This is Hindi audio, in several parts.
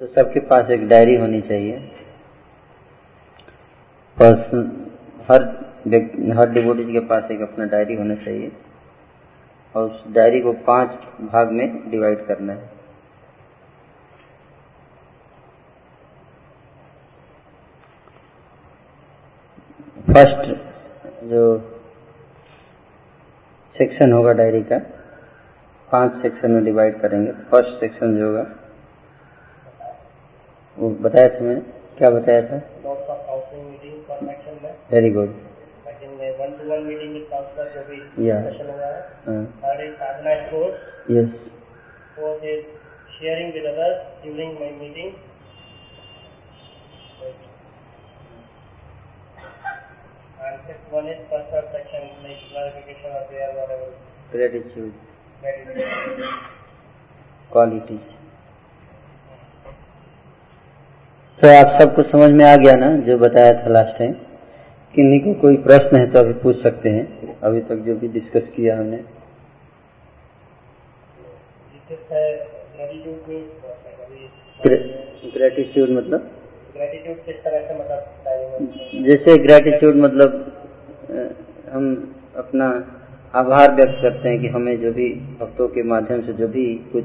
तो सबके पास एक डायरी होनी चाहिए। पर्सन हर हर डिवोटी के पास एक अपना डायरी होना चाहिए और उस डायरी को पाँच भाग में डिवाइड करना है। फ़र्स्ट जो सेक्शन होगा डायरी का, पाँच सेक्शन में डिवाइड करेंगे। फ़र्स्ट सेक्शन जो होगा वो बताया था मैंने। क्या बताया था? Very good one to one meeting with counsellor जो भी Yeah. सेशन हुआ है। Third Sadhana course yes fourth is sharing with others during my meeting and fifth one is personal section like clarification of their whatever. Gratitude that is तो आप सबको समझ में आ गया ना, जो बताया था लास्ट टाइम किन्हीं को कोई प्रश्न है तो अभी पूछ सकते हैं। अभी तक जो भी डिस्कस किया हमने। ग्रेटिट्यूड मतलब? जैसे ग्रेटिट्यूड मतलब हम अपना आभार व्यक्त करते हैं कि हमें जो भी भक्तों के माध्यम से जो भी कुछ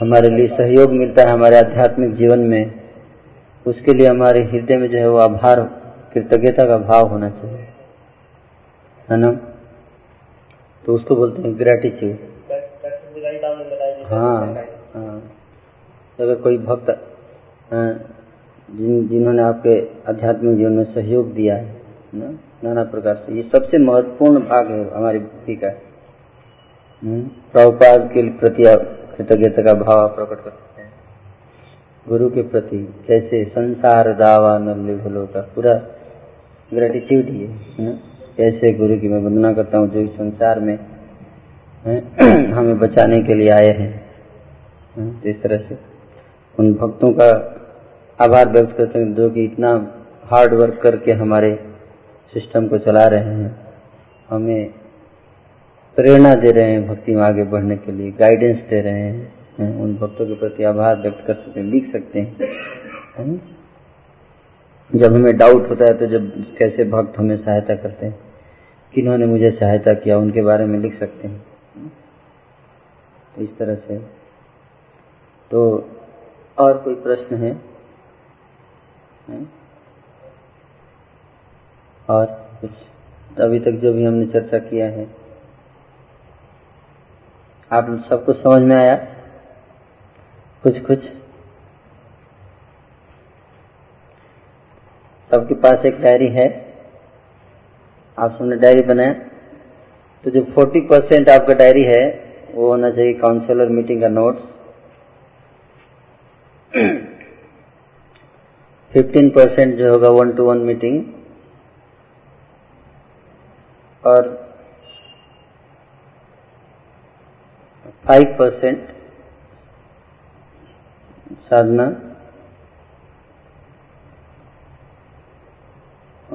हमारे लिए सहयोग मिलता है हमारे आध्यात्मिक जीवन में। उसके लिए हमारे हृदय में जो है वो आभार कृतज्ञता का भाव होना चाहिए। है ना? तो उसको बोलते हैं ग्रेटिट्यूड हाँ हाँ। अगर कोई भक्त जिन जिन्होंने आपके आध्यात्मिक जीवन में सहयोग दिया है ना? नाना प्रकार से। ये सबसे महत्वपूर्ण भाग है हमारी भक्ति का। हम्म, प्रभुपाद के प्रति कृतज्ञता का भाव प्रकट कर सकते हैं। गुरु के प्रति कैसे संसार दावा नलो का पूरा ग्रेटिट्यूड ही है? कैसे गुरु की मैं वंदना करता हूँ जो इस संसार में हमें बचाने के लिए आए हैं इस तरह से उन भक्तों का आभार व्यक्त करते हैं जो कि इतना हार्ड वर्क करके हमारे सिस्टम को चला रहे हैं। हमें प्रेरणा दे रहे हैं भक्ति में आगे बढ़ने के लिए गाइडेंस दे रहे हैं। हैं, उन भक्तों के प्रति आभार व्यक्त कर सकते हैं लिख सकते हैं? जब हमें डाउट होता है तो जब कैसे भक्त हमें सहायता करते हैं? किन्होंने मुझे सहायता किया उनके बारे में लिख सकते हैं। तो इस तरह से। तो और कोई प्रश्न है? हैं? और कुछ? अभी तक जो भी हमने चर्चा किया है आप सब कुछ समझ में आया? कुछ कुछ सबके पास एक डायरी है। आप सबने डायरी बनाया। तो जो 40 परसेंट आपका डायरी है, वो होना चाहिए काउंसलर मीटिंग का नोट्स 15 परसेंट जो होगा वन टू वन मीटिंग। और 5 परसेंट साधना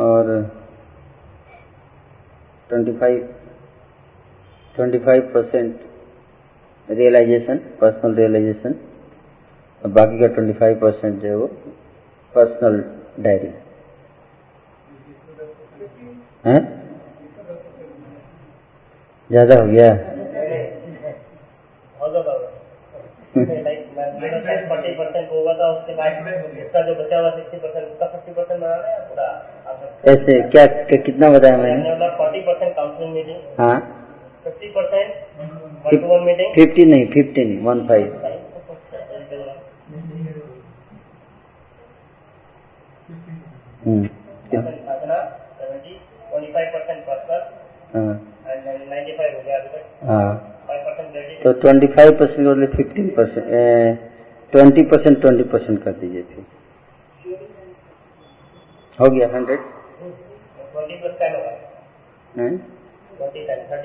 और 25 25 परसेंट रियलाइजेशन पर्सनल रियलाइजेशन और बाकी का 25 परसेंट जो है वो पर्सनल डायरी हैं? ज़्यादा हो गया होगा बाबा लाइक फोर्टी परसेंट होगा था उसके बाद उसका जो बचा हुआ सिक्सटी परसेंट उसका फिफ्टी परसेंट बनाना है पूरा ऐसे क्या, क्या कितना बताया मैंने फोर्टी परसेंट काउंसलिंग मीटिंग हाँ। फिफ्टी परसेंट मीटिंग फिफ्टी नहीं fifteen one five percent percent तो twenty five percent fifteen percent twenty percent twenty percent कर दीजिए फिर। हो गया हंड्रेड? थर्टी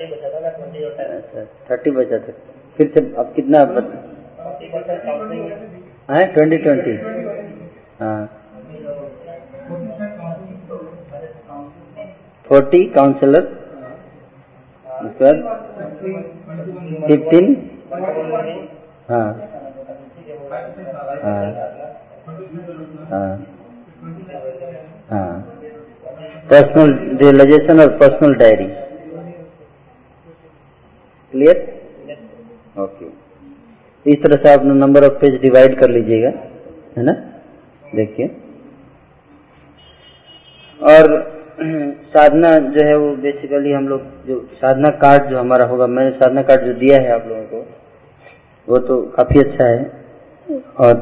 बचा था अच्छा थर्टी बचा था। फिर से अब कितना है। Twenty twenty. हाँ। Forty counsellor? उसके बाद फिफ्टीन हाँ। हाँ हाँ। पर्सनल रियलाइजेशन और पर्सनल डायरी क्लियर ओके इस तरह से आप नंबर ऑफ़ पेज डिवाइड कर लीजिएगा, है ना? देखिए। और साधना जो है वो बेसिकली हम लोग जो साधना कार्ड जो हमारा होगा, मैंने साधना कार्ड जो दिया है आप लोगों को, वो तो काफ़ी अच्छा है। और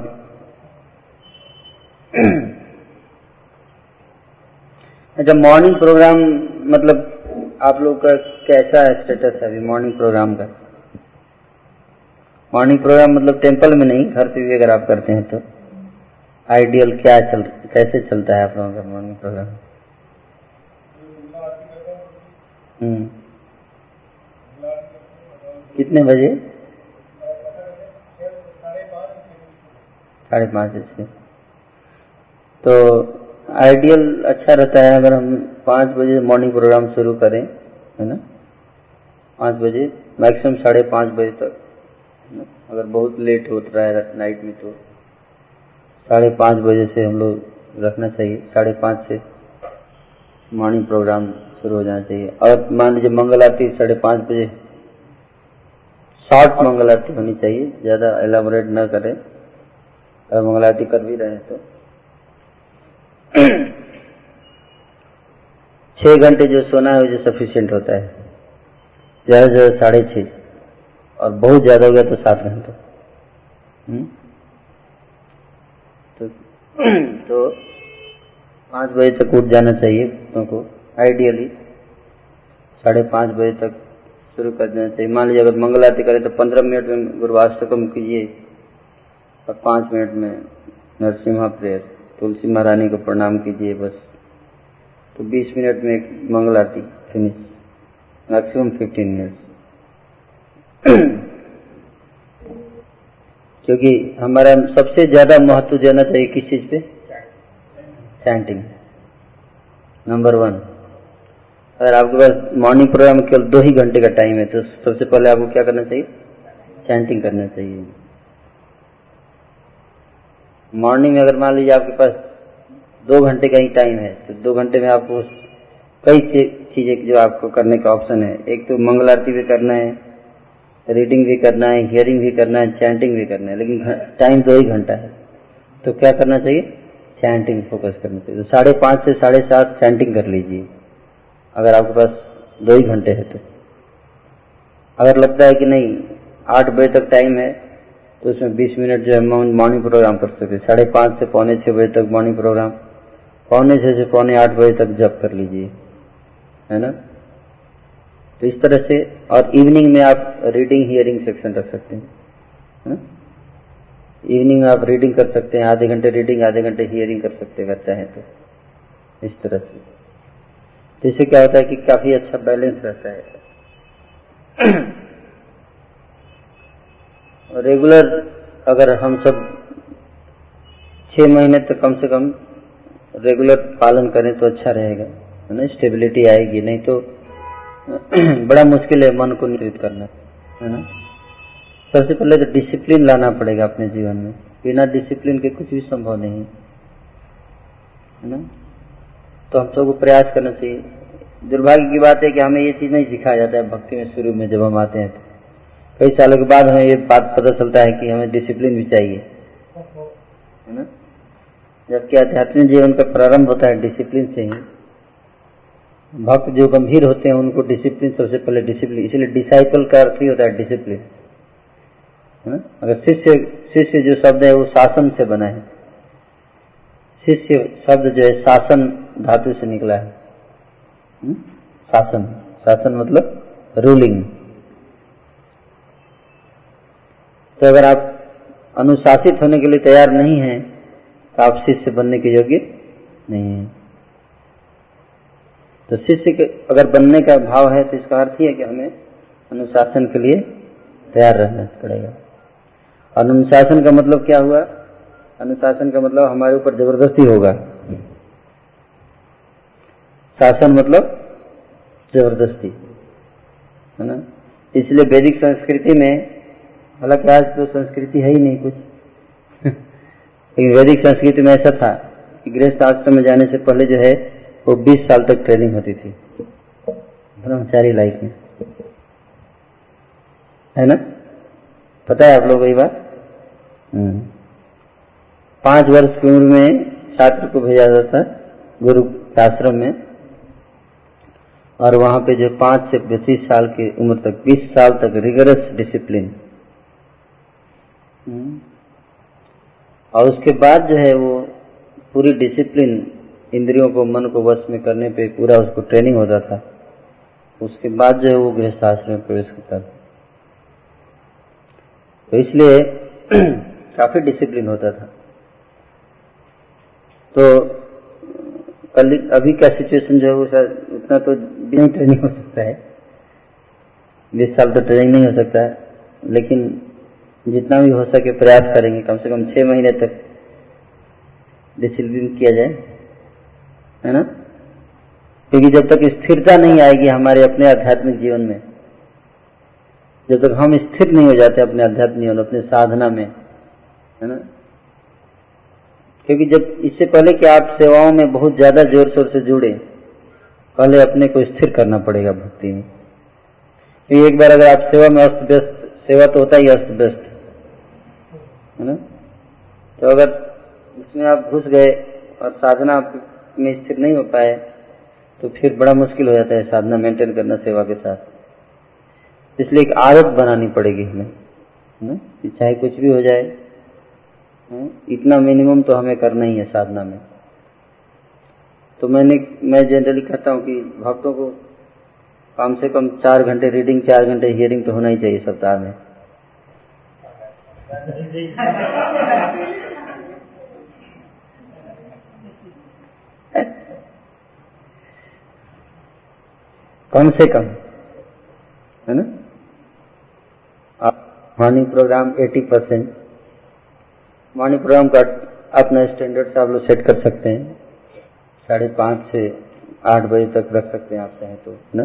अच्छा मॉर्निंग प्रोग्राम मतलब आप लोग का कैसा है स्टेटस है अभी मॉर्निंग प्रोग्राम का? मॉर्निंग प्रोग्राम मतलब टेंपल में नहीं, घर पे भी अगर आप करते हैं तो। आइडियल क्या चल, कैसे चलता है आप लोगों का मॉर्निंग प्रोग्राम हम्म। कितने बजे? साढ़े पाँच से तो आइडियल अच्छा रहता है अगर हम पाँच बजे मॉर्निंग प्रोग्राम शुरू करें, है ना? पाँच बजे मैक्सिमम साढ़े पाँच बजे तक अगर बहुत लेट होता रहा है नाइट में तो। साढ़े पाँच बजे से हम लोग रखना चाहिए, साढ़े पाँच से मॉर्निंग प्रोग्राम शुरू हो जाना चाहिए। और मान लीजिए मंगल आरती साढ़े पाँच बजे शॉर्ट मंगल आरती होनी चाहिए, ज़्यादा एलाबोरेट न करें। अगर मंगल आरती कर भी रहे तो। छह घंटे जो सोना है वो सफिशियंट होता है। ज़्यादा से ज़्यादा साढ़े छः और बहुत ज़्यादा हो गया तो सात घंटे। हम्म? तो तो पाँच बजे तक उठ जाना चाहिए तुमको आइडियली साढ़े पाँच बजे तक शुरू कर देना चाहिए। मान लीजिए अगर मंगल आरती करें तो पंद्रह मिनट में गुरुवाष्टकम कीजिए और पाँच मिनट में नरसिम्हा प्रेयर तुलसी महारानी को प्रणाम कीजिए, बस। तो 20 मिनट में एक मंगल आरती फिनिश मैक्सिमम 15 मिनट क्योंकि हमारा सबसे ज़्यादा महत्व देना चाहिए किस चीज़ पे? चैंटिंग नंबर वन अगर आपके पास मॉर्निंग प्रोग्राम केवल दो ही घंटे का टाइम है तो सबसे पहले आपको क्या करना चाहिए? चैंटिंग करना चाहिए। मॉर्निंग में अगर मान लीजिए आपके पास दो घंटे का ही टाइम है तो दो घंटे में आपको कई चीज़ें जो आपको करने का ऑप्शन है। एक तो मंगल आरती भी करना है, रीडिंग भी करना है, हियरिंग भी करना है, चैंटिंग भी करना है, लेकिन टाइम दो ही घंटा है। तो क्या करना चाहिए? चैंटिंग फोकस करना चाहिए। तो साढ़े पाँच से साढ़े सात चैंटिंग कर लीजिए, अगर आपके पास दो ही घंटे है तो। अगर लगता है कि नहीं, आठ बजे तक टाइम है तो उसमें बीस मिनट जो है मॉर्निंग प्रोग्राम कर सकते साढ़े पाँच से पौने छः बजे तक मॉर्निंग प्रोग्राम पौने छः से पौने आठ बजे तक जब कर लीजिए। है ना? तो इस तरह से, और इवनिंग में आप रीडिंग हियरिंग सेक्शन रख सकते हैं। है? इवनिंग में आप रीडिंग कर सकते हैं, आधे घंटे रीडिंग आधे घंटे हियरिंग कर सकते हैं, अगर चाहें तो। इस तरह से। तो इससे क्या होता है कि काफ़ी अच्छा बैलेंस रहता है। रेगुलर अगर हम सब छह महीने तक कम से कम रेगुलर पालन करें तो अच्छा रहेगा, है ना? स्टेबिलिटी आएगी, नहीं तो बड़ा मुश्किल है मन को नियंत्रित करना, है ना? सबसे पहले तो डिसिप्लिन लाना पड़ेगा अपने जीवन में, बिना डिसिप्लिन के कुछ भी संभव नहीं, है ना? तो हम सबको प्रयास करना चाहिए। दुर्भाग्य की बात है कि हमें ये चीज़ नहीं सिखाया जाता है भक्ति में शुरू में जब हम आते हैं तो। कई सालों के बाद हमें ये बात पता चलता है कि हमें डिसिप्लिन भी चाहिए। है ना? जबकि आध्यात्मिक जीवन का प्रारंभ होता है डिसिप्लिन से ही। भक्त जो गंभीर होते हैं, उनको डिसिप्लिन सबसे पहले डिसिप्लिन इसलिए डिसाइपल का अर्थ ही होता है डिसिप्लिन है ना? अगर शिष्य शिष्य जो शब्द है, वो शासन से बना है। शिष्य शब्द जो है, शासन धातु से निकला है। शासन। शासन मतलब रूलिंग तो अगर आप अनुशासित होने के लिए तैयार नहीं हैं तो आप शिष्य बनने के योग्य नहीं है। तो शिष्य अगर बनने का भाव है तो इसका अर्थ ही है कि हमें अनुशासन के लिए तैयार रहना पड़ेगा। अनुशासन का मतलब क्या हुआ? अनुशासन का मतलब हमारे ऊपर ज़बरदस्ती होगा। शासन मतलब ज़बरदस्ती, है ना? इसलिए वैदिक संस्कृति में हालाँकि आज तो संस्कृति है ही नहीं कुछ। लेकिन वैदिक संस्कृति में ऐसा था कि गृहस्थ आश्रम में जाने से पहले जो है, वो 20 साल तक ट्रेनिंग होती थी। ब्रह्मचारी लाइफ में। है ना? पता है आप लोग ये बात? हम्म। पाँच वर्ष की उम्र में छात्र को भेजा जाता गुरु आश्रम में। और वहाँ पे जो पाँच से पच्चीस साल की उम्र तक, बीस साल तक रिगरस डिसिप्लिन और उसके बाद जो है वो पूरी डिसिप्लिन इंद्रियों को, मन को वश में करने पे पूरा उसको ट्रेनिंग होता था उसके बाद जो है वो गृहस्थाश्रम में प्रवेश करता था। तो इसलिए काफ़ी डिसिप्लिन होता था। तो कल अभी का सिचुएशन जो है वो उतना तो बिना ट्रेनिंग हो सकता है। बीस साल तो ट्रेनिंग नहीं हो सकता है लेकिन जितना भी हो सके प्रयास करेंगे, कम से कम छह महीने तक डिसिप्लिन किया जाए, है ना? क्योंकि जब तक स्थिरता नहीं आएगी हमारे अपने आध्यात्मिक जीवन में, जब तक हम स्थिर नहीं हो जाते अपने आध्यात्मिक जीवन, अपने साधना में, है ना? क्योंकि जब इससे पहले कि आप सेवाओं में बहुत ज़्यादा ज़ोर शोर से जुड़े, पहले अपने को स्थिर करना पड़ेगा भक्ति में। क्योंकि एक बार अगर आप सेवा में अस्त व्यस्त, सेवा तो होता ही अस्त व्यस्त। है ना? तो अगर उसमें आप घुस गए और साधना में स्थिर नहीं हो पाए तो फिर बड़ा मुश्किल हो जाता है साधना मेंटेन करना सेवा के साथ। इसलिए एक आदत बनानी पड़ेगी हमें चाहे कुछ भी हो जाए इतना मिनिमम तो हमें करना ही है साधना में। तो मैंने, मैं जनरली कहता हूँ कि भक्तों को कम से कम चार घंटे रीडिंग चार घंटे हियरिंग तो होना ही चाहिए सप्ताह में। कम से कम, है ना? Morning programme 80 percent morning programme का अपना स्टैंडर्ड आप लोग सेट कर सकते हैं। साढ़े पाँच से आठ बजे तक रख सकते हैं आप चाहें तो ना?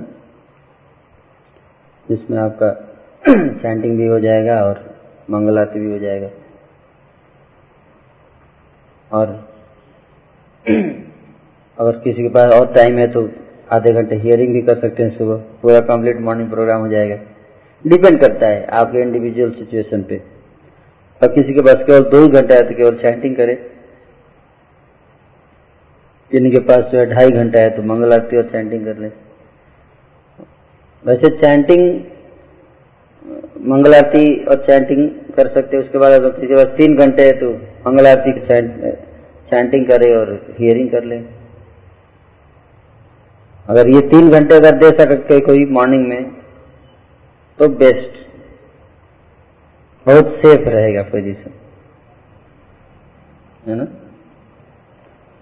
जिसमें आपका चैंटिंग भी हो जाएगा और मंगलाती भी हो जाएगा। और अगर किसी के पास और टाइम है तो आधे घंटे हियरिंग भी कर सकते हैं सुबह। पूरा कंप्लीट मॉर्निंग प्रोग्राम हो जाएगा। डिपेंड करता है आपके इंडिविजुअल सिचुएशन पे। और किसी के पास केवल दो घंटा है तो केवल चैंटिंग करे। जिनके पास जो है ढाई घंटा है तो मंगल आरती और चैंटिंग कर ले। वैसे चैंटिंग मंगल आरती और चैंटिंग कर सकते उसके बाद अगर किसी पास तीन घंटे है तो मंगल आरती चैंटिंग करे और हियरिंग कर ले। अगर ये तीन घंटे अगर दे सकते कोई मॉर्निंग में तो बेस्ट बहुत सेफ़ रहेगा पोजीशन है ना?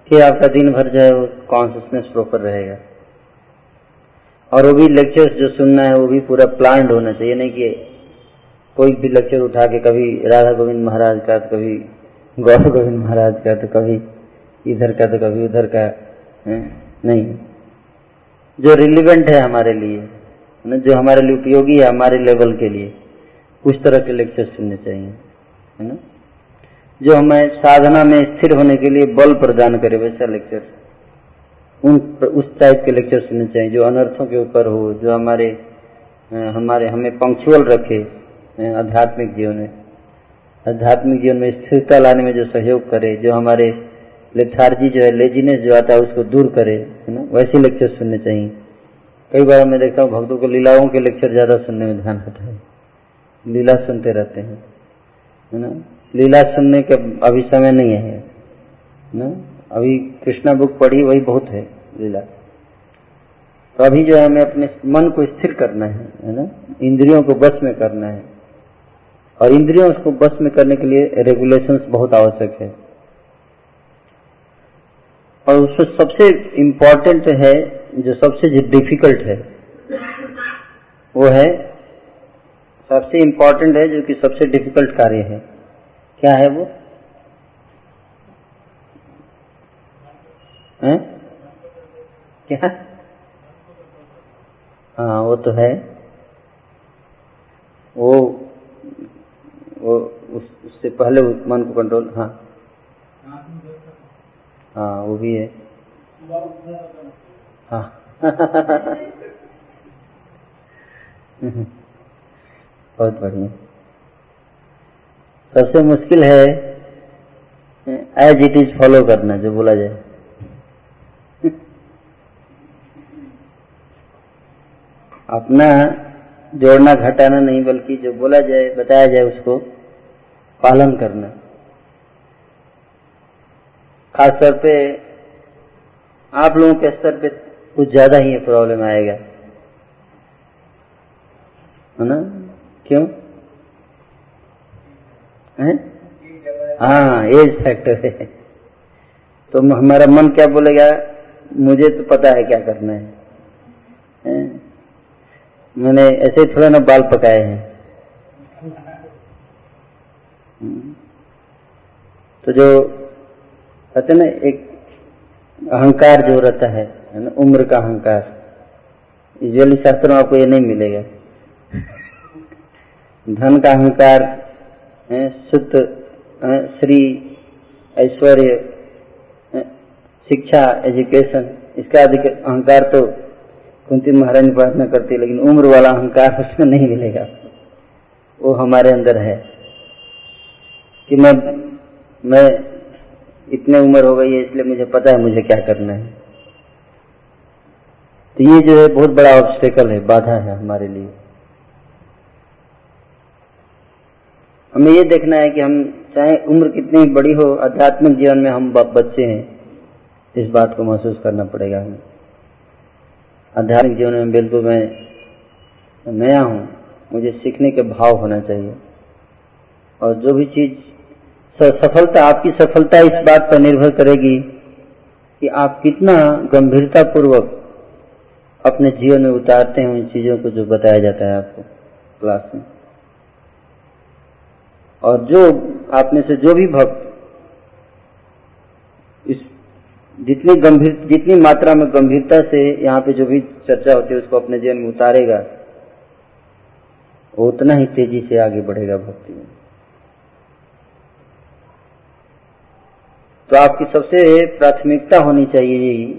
कि आपका दिन भर जो है वो कॉन्सियसनेस प्रॉपर रहेगा। और वो भी लेक्चर्स जो सुनना है, वो भी पूरा प्लान्ड होना चाहिए, नहीं कि कोई भी लेक्चर उठा के कभी राधा गोविंद महाराज का तो कभी गौर गोविंद महाराज का तो कभी इधर का तो कभी उधर का? नहीं जो रिलीवेंट है हमारे लिए जो हमारे लिए उपयोगी है हमारे लेवल के लिए, उस तरह के लेक्चर सुनने चाहिए, है ना जो हमें साधना में स्थिर होने के लिए बल प्रदान करे, वैसा लेक्चर उन उस टाइप के लेक्चर सुनने चाहिए, जो अनर्थों के ऊपर हो, जो हमारे हमारे, हमें पंक्चुअल रखे आध्यात्मिक जीवन में। आध्यात्मिक जीवन में स्थिरता लाने में जो सहयोग करे, जो हमारे लेथार्जी जो है, लेजीनेस जो आता है, उसको दूर करे, है ना? वैसे लेक्चर सुनने चाहिए। कई बार मैं देखता हूँ भक्तों को लीलाओं के लेक्चर ज़्यादा सुनने में ध्यान होता है। लीला सुनते रहते हैं, है ना? लीला सुनने के अभी समय नहीं है ना? अभी कृष्णा बुक पढ़ी, वही बहुत है लीला। तो अभी जो है हमें अपने मन को स्थिर करना है है ना? इंद्रियों को बस में करना है। और इंद्रियों उसको बस में करने के लिए रेगुलेशंस बहुत आवश्यक है। और उसमें सबसे इंपॉर्टेंट है, जो सबसे डिफ़िकल्ट है, वो है, सबसे इंपॉर्टेंट है, जो कि सबसे डिफ़िकल्ट कार्य है। क्या है वो? है? क्या? हाँ वो तो है। वो वो उस, उससे पहले मन को कंट्रोल हाँ। हाँ वो भी है। हाँ। बहुत बढ़िया। सबसे मुश्किल है एज इट इज़ फॉलो करना जो बोला जाए। अपना जोड़ना घटाना नहीं बल्कि जो बोला जाए बताया जाए उसको पालन करना। खास तौर पे आप लोगों के स्तर पे कुछ ज़्यादा ही प्रॉब्लम आएगा। है ना? क्यों? है? हाँ एज फैक्टर है। तो हमारा मन क्या बोलेगा? मुझे तो पता है क्या करना है, है? मैंने ऐसे थोड़ा ना बाल पकाए हैं। तो जो कहते ना, एक अहंकार जो रहता है ना, उम्र का अहंकार यूजली शास्त्र में आपको ये नहीं मिलेगा। धन का अहंकार शुद्ध श्री, ऐश्वर्य शिक्षा एजुकेशन इसका अधिक अहंकार तो कुंती महारानी प्रार्थना करती, लेकिन उम्र वाला अहंकार उसमें नहीं मिलेगा। वो हमारे अंदर है। कि मैं मैं इतने उम्र हो गई है, इसलिए मुझे पता है मुझे क्या करना है। तो ये जो है, बहुत बड़ा ऑब्स्टेकल है, बाधा है हमारे लिए। हमें ये देखना है कि हम चाहे उम्र कितनी बड़ी हो, आध्यात्मिक जीवन में हम बच्चे हैं, इस बात को महसूस करना पड़ेगा हमें। आध्यात्मिक जीवन में बिल्कुल मैं, नया हूँ। मुझे सीखने के भाव होना चाहिए। और जो भी चीज़ सफलता, आपकी सफलता इस बात पर निर्भर करेगी कि आप कितना गंभीरता पूर्वक अपने जीवन में उतारते हैं उन चीज़ों को जो बताया जाता है आपको क्लास में। और जो आप में से जो भी भक्त इस जितनी गंभीर, जितनी मात्रा में गंभीरता से यहाँ पे जो भी चर्चा होती है, उसको अपने जीवन में उतारेगा, वो उतना ही तेज़ी से आगे बढ़ेगा भक्ति में। तो आपकी सबसे प्राथमिकता होनी चाहिए यही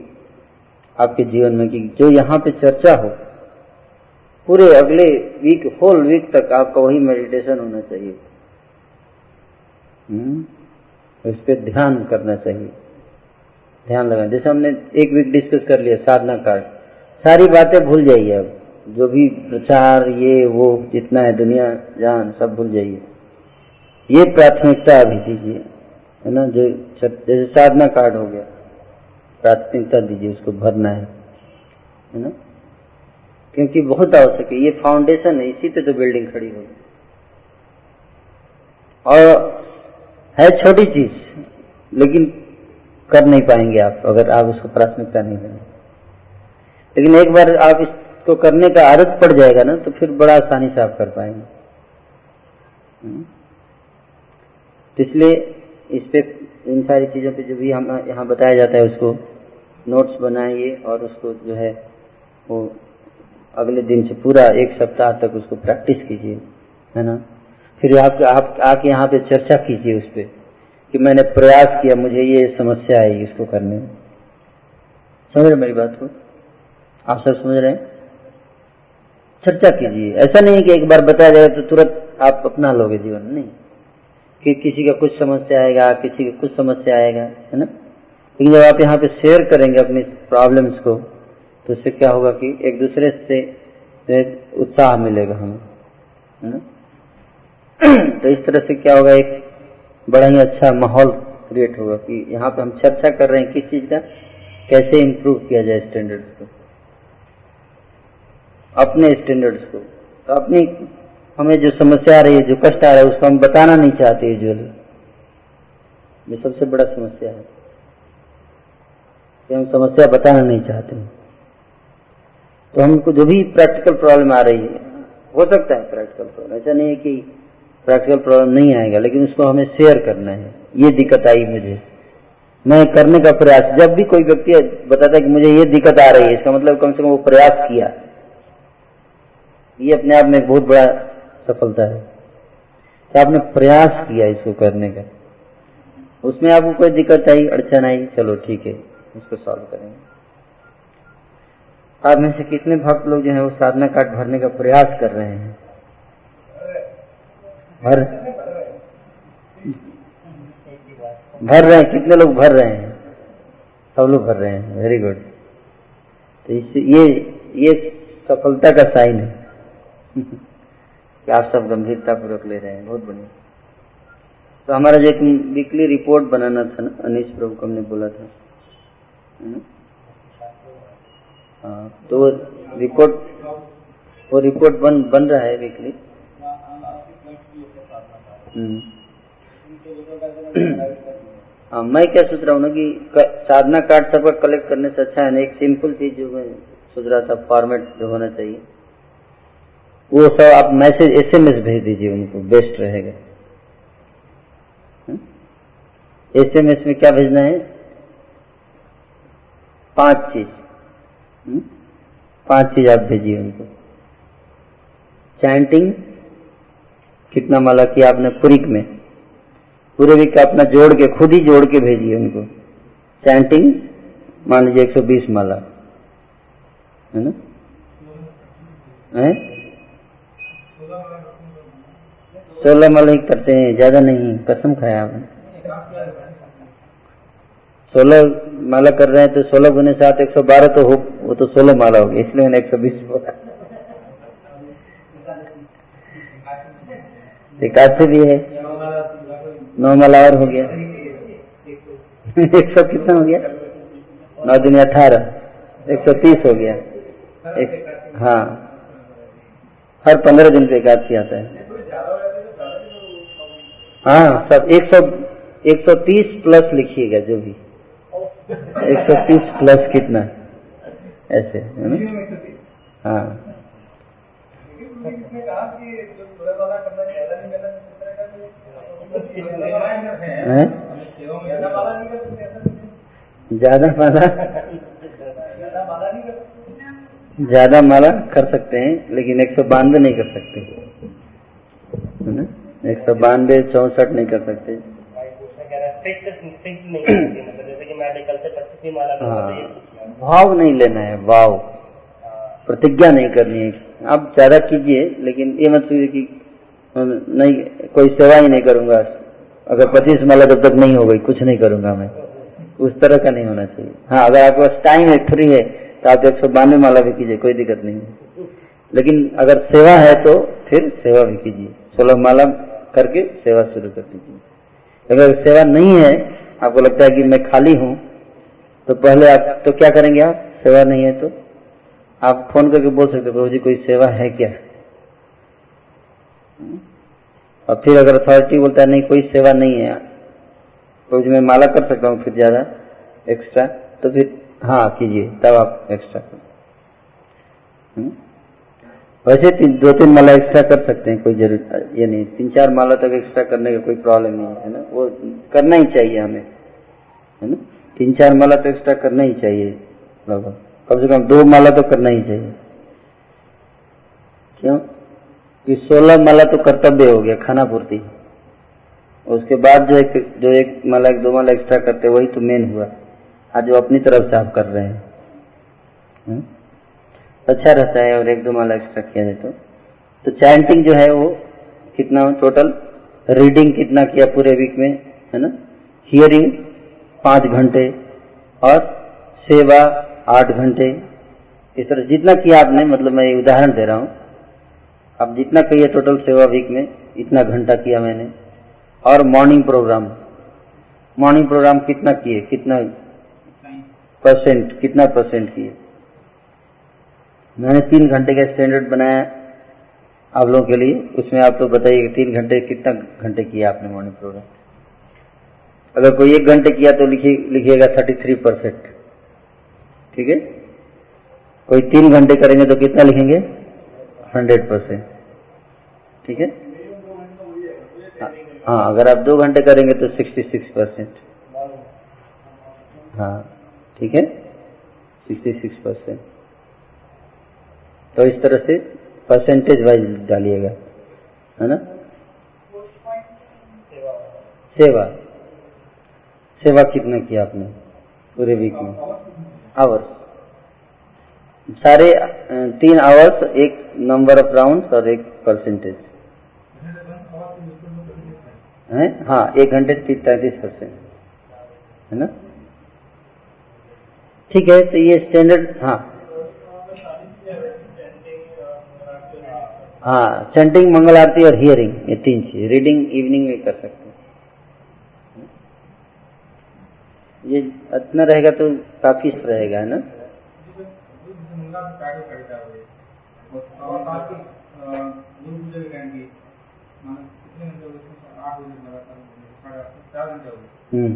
आपके जीवन में कि जो यहाँ पे चर्चा हो, पूरे अगले वीक होल वीक तक आपका वही मेडिटेशन होना चाहिए। इस पे ध्यान करना चाहिए। ध्यान लगाना जैसे हमने एक वीक डिस्कस कर लिया, साधना कार्ड सारी बातें भूल जाइए अब। जो भी प्रचार, ये, वो, जितना है, दुनिया, जान, सब भूल जाइए। ये प्राथमिकता अभी दीजिए, है ना? जो जैसे साधना कार्ड हो गया। प्राथमिकता दीजिए, उसको भरना है है ना? क्योंकि बहुत आवश्यक है। ये फाउंडेशन है, इसी पे तो बिल्डिंग खड़ी होगी। और है छोटी चीज़, लेकिन कर नहीं पाएँगे आप अगर आप उसको प्राथमिकता नहीं देंगे। लेकिन एक बार आप इसको करने का आदत पड़ जाएगा ना तो फिर बड़ा आसानी से आप कर पाएँगे। तो इसलिए इस पे इन सारी चीज़ों पे जो भी हम यहाँ बताया जाता है उसको नोट्स बनाइए और उसको जो है वो अगले दिन से पूरा एक सप्ताह तक उसको प्रैक्टिस कीजिए है ना? फिर आप, आप आके यहाँ पे चर्चा कीजिए उस पर कि मैंने प्रयास किया, मुझे ये समस्या आई इसको करने में। समझ रहे मेरी बात को? आप सब समझ रहे हैं? चर्चा कीजिए। ऐसा नहीं कि एक बार बताया जाएगा तो तुरंत आप अपना लोगे जीवन। नहीं। कि किसी का कुछ समस्या आएगा, किसी का कुछ समस्या आएगा, है ना? लेकिन जब आप यहाँ पे शेयर करेंगे अपनी प्रॉब्लम्स को तो उससे क्या होगा कि एक दूसरे से उत्साह मिलेगा हमें, है ना? तो इस तरह से क्या होगा? एक बड़ा ही अच्छा माहौल क्रिएट होगा कि यहाँ पे हम चर्चा कर रहे हैं किस चीज़ का, कैसे इंप्रूव किया जाए स्टैंडर्ड्स को। अपने स्टैंडर्ड्स को। तो अपनी, हमें जो समस्या आ रही है, जो कष्ट आ रहा है, उसको हम बताना नहीं चाहते यूजुअली ये सबसे बड़ा समस्या है। कि हम समस्या बताना नहीं चाहते तो हमको जो भी प्रैक्टिकल प्रॉब्लम आ रही है, हो सकता है प्रैक्टिकल प्रॉब्लम ऐसा नहीं है कि प्रैक्टिकल प्रॉब्लम नहीं आएगा, लेकिन उसको हमें शेयर करना है। ये दिक्कत आई मुझे। मैं करने का प्रयास, जब भी कोई व्यक्ति बताता है कि मुझे ये दिक्कत आ रही है, इसका मतलब कम से कम वो प्रयास किया। ये अपने आप में बहुत बड़ा सफलता है। कि आपने प्रयास किया इसको करने का। उसमें आपको कोई दिक्कत आई, अड़चन आई, चलो ठीक है, उसको सॉल्व करेंगे। आप में से कितने भक्त लोग जो है वो साधना कार्ड भरने का प्रयास कर रहे हैं? भर। भर रहे हैं, कितने लोग भर रहे हैं? सब लोग भर रहे हैं वेरी गुड तो इससे ये ये सफलता का साइन है। कि आप सब गंभीरता पूर्वक ले रहे हैं, बहुत बढ़िया। तो हमारा जो एक वीकली रिपोर्ट बनाना था ना, अनिश प्रभु को हमने बोला था हाँ तो रिपोर्ट वो रिपोर्ट बन बन रहा है वीकली हाँ मैं क्या सोच रहा हूँ ना कि साधना कार्ड सबका कलेक्ट करने से अच्छा है ना, एक सिंपल चीज़ जो मैं सोच रहा था फॉर्मेट जो होना चाहिए। वो सब आप मैसेज एसएमएस भेज दीजिए उनको बेस्ट रहेगा। एसएमएस में क्या भेजना है? पाँच चीज़। पाँच चीज़ आप भेजिए उनको। चैंटिंग कितना माला किया आपने पुरिक में। पूरे वीक का अपना जोड़ के, खुद ही जोड़ के भेजिए उनको। चैंटिंग मान लीजिए 120 माला। है ना? है? सोलह माला ही करते हैं, ज़्यादा नहीं कसम खाया आपने। सोलह माला कर रहे हैं तो सोलह गुने सात, एक सौ बारह तो हो, वो तो सोलह माला हो गया इसलिए मैंने एक सौ बीस बोला। एकादशी भी है। नौ माला और हो गया। एक सौ कितना हो गया? नौ दिन अठारह। एक सौ तीस हो गया। एक हाँ। हर पंद्रह दिन पे एकादशी आता है। हाँ सब एक सौ एक सौ तीस प्लस लिखिएगा जो भी। एक सौ तीस प्लस कितना? ऐसे, है हाँ। ज़्यादा माला? ज़्यादा माला कर सकते हैं लेकिन एक सौ बानवे नहीं कर सकते। है ना? एक सौ बानवे चौसठ नहीं कर सकते। भाव नहीं लेना है भाव। प्रतिज्ञा नहीं करनी है। आप ज़्यादा कीजिए, लेकिन ये मत सोचिए कि नहीं, कोई सेवा ही नहीं करूँगा। अगर पच्चीस माला जब तक नहीं हो गई, कुछ नहीं करूँगा मैं। उस तरह का नहीं होना चाहिए। हाँ अगर आपके पास टाइम है फ्री है तो आप एक सौ बानवे माला भी कीजिए, कोई दिक्कत नहीं। है लेकिन अगर सेवा है तो फिर सेवा भी कीजिए। सोलह माला करके सेवा शुरू कर दीजिए। अगर सेवा नहीं है, आपको लगता है कि मैं खाली हूँ तो पहले आप तो क्या करेंगे आप? सेवा नहीं है तो? आप फ़ोन करके बोल सकते प्रभु जी, कोई सेवा है क्या? और फिर अगर अथॉरिटी बोलता है, नहीं, कोई सेवा नहीं है प्रभु जी, मैं माला कर सकता हूँ फिर ज़्यादा एक्स्ट्रा तो फिर हाँ कीजिए, तब आप एक्स्ट्रा कर वैसे तीन, दो तीन माला एक्स्ट्रा कर सकते हैं, कोई ज़रूरत ये नहीं, तीन चार माला तक एक्स्ट्रा करने का कोई प्रॉब्लम नहीं है ना? वो करना ही चाहिए हमें, है ना? तीन चार माला तो एक्स्ट्रा करना ही चाहिए लगभग कम से कम दो माला तो करना ही चाहिए। क्यों? कि सोलह माला तो कर्तव्य हो गया, खाना पूर्ति। उसके बाद जो एक जो एक माला, एक दो माला एक्स्ट्रा करते वही तो मेन हुआ। आज जो अपनी तरफ़ से आप कर रहे हैं। हुँ? अच्छा रहता है और एक दो माला एक्स्ट्रा किया जाए तो। तो चैंटिंग जो है वो कितना टोटल रीडिंग कितना किया पूरे वीक में, है ना? हियरिंग पाँच घंटे और सेवा आठ घंटे। इस तरह जितना किया आपने मतलब मैं उदाहरण दे रहा हूँ। आप जितना कहिए टोटल सेवा वीक में, इतना घंटा किया मैंने। और मॉर्निंग प्रोग्राम मॉर्निंग प्रोग्राम कितना किए, कितना परसेंट कितना परसेंट किए। मैंने तीन घंटे का स्टैंडर्ड बनाया आप लोगों के लिए। उसमें आप तो बताइए तीन घंटे, कितना घंटे किया आपने मॉर्निंग प्रोग्राम अगर कोई एक घंटे किया तो लिखिएगा थर्टी थ्री परसेंट ठीक है? कोई तीन घंटे करेंगे तो कितना लिखेंगे? Hundred percent. ठीक है? हाँ अगर आप दो घंटे करेंगे तो सिक्सटी सिक्स परसेंट। हाँ ठीक है? Sixty six percent. तो इस तरह से परसेंटेज वाइज डालिएगा है ना? सेवा। सेवा कितना किया आपने पूरे वीक में? आवर्स सारे तीन आवर्स एक नंबर ऑफ़ राउंड और एक परसेंटेज है? हाँ एक घंटे तैतीस परसेंट है ना? ठीक है तो ये स्टैंडर्ड हाँ. हाँ चैंटिंग मंगल आरती और हियरिंग ये तीन चीज़. रीडिंग इवनिंग में कर सकते हैं ये इतना रहेगा तो काफ़ी रहेगा, है ना? हम्म।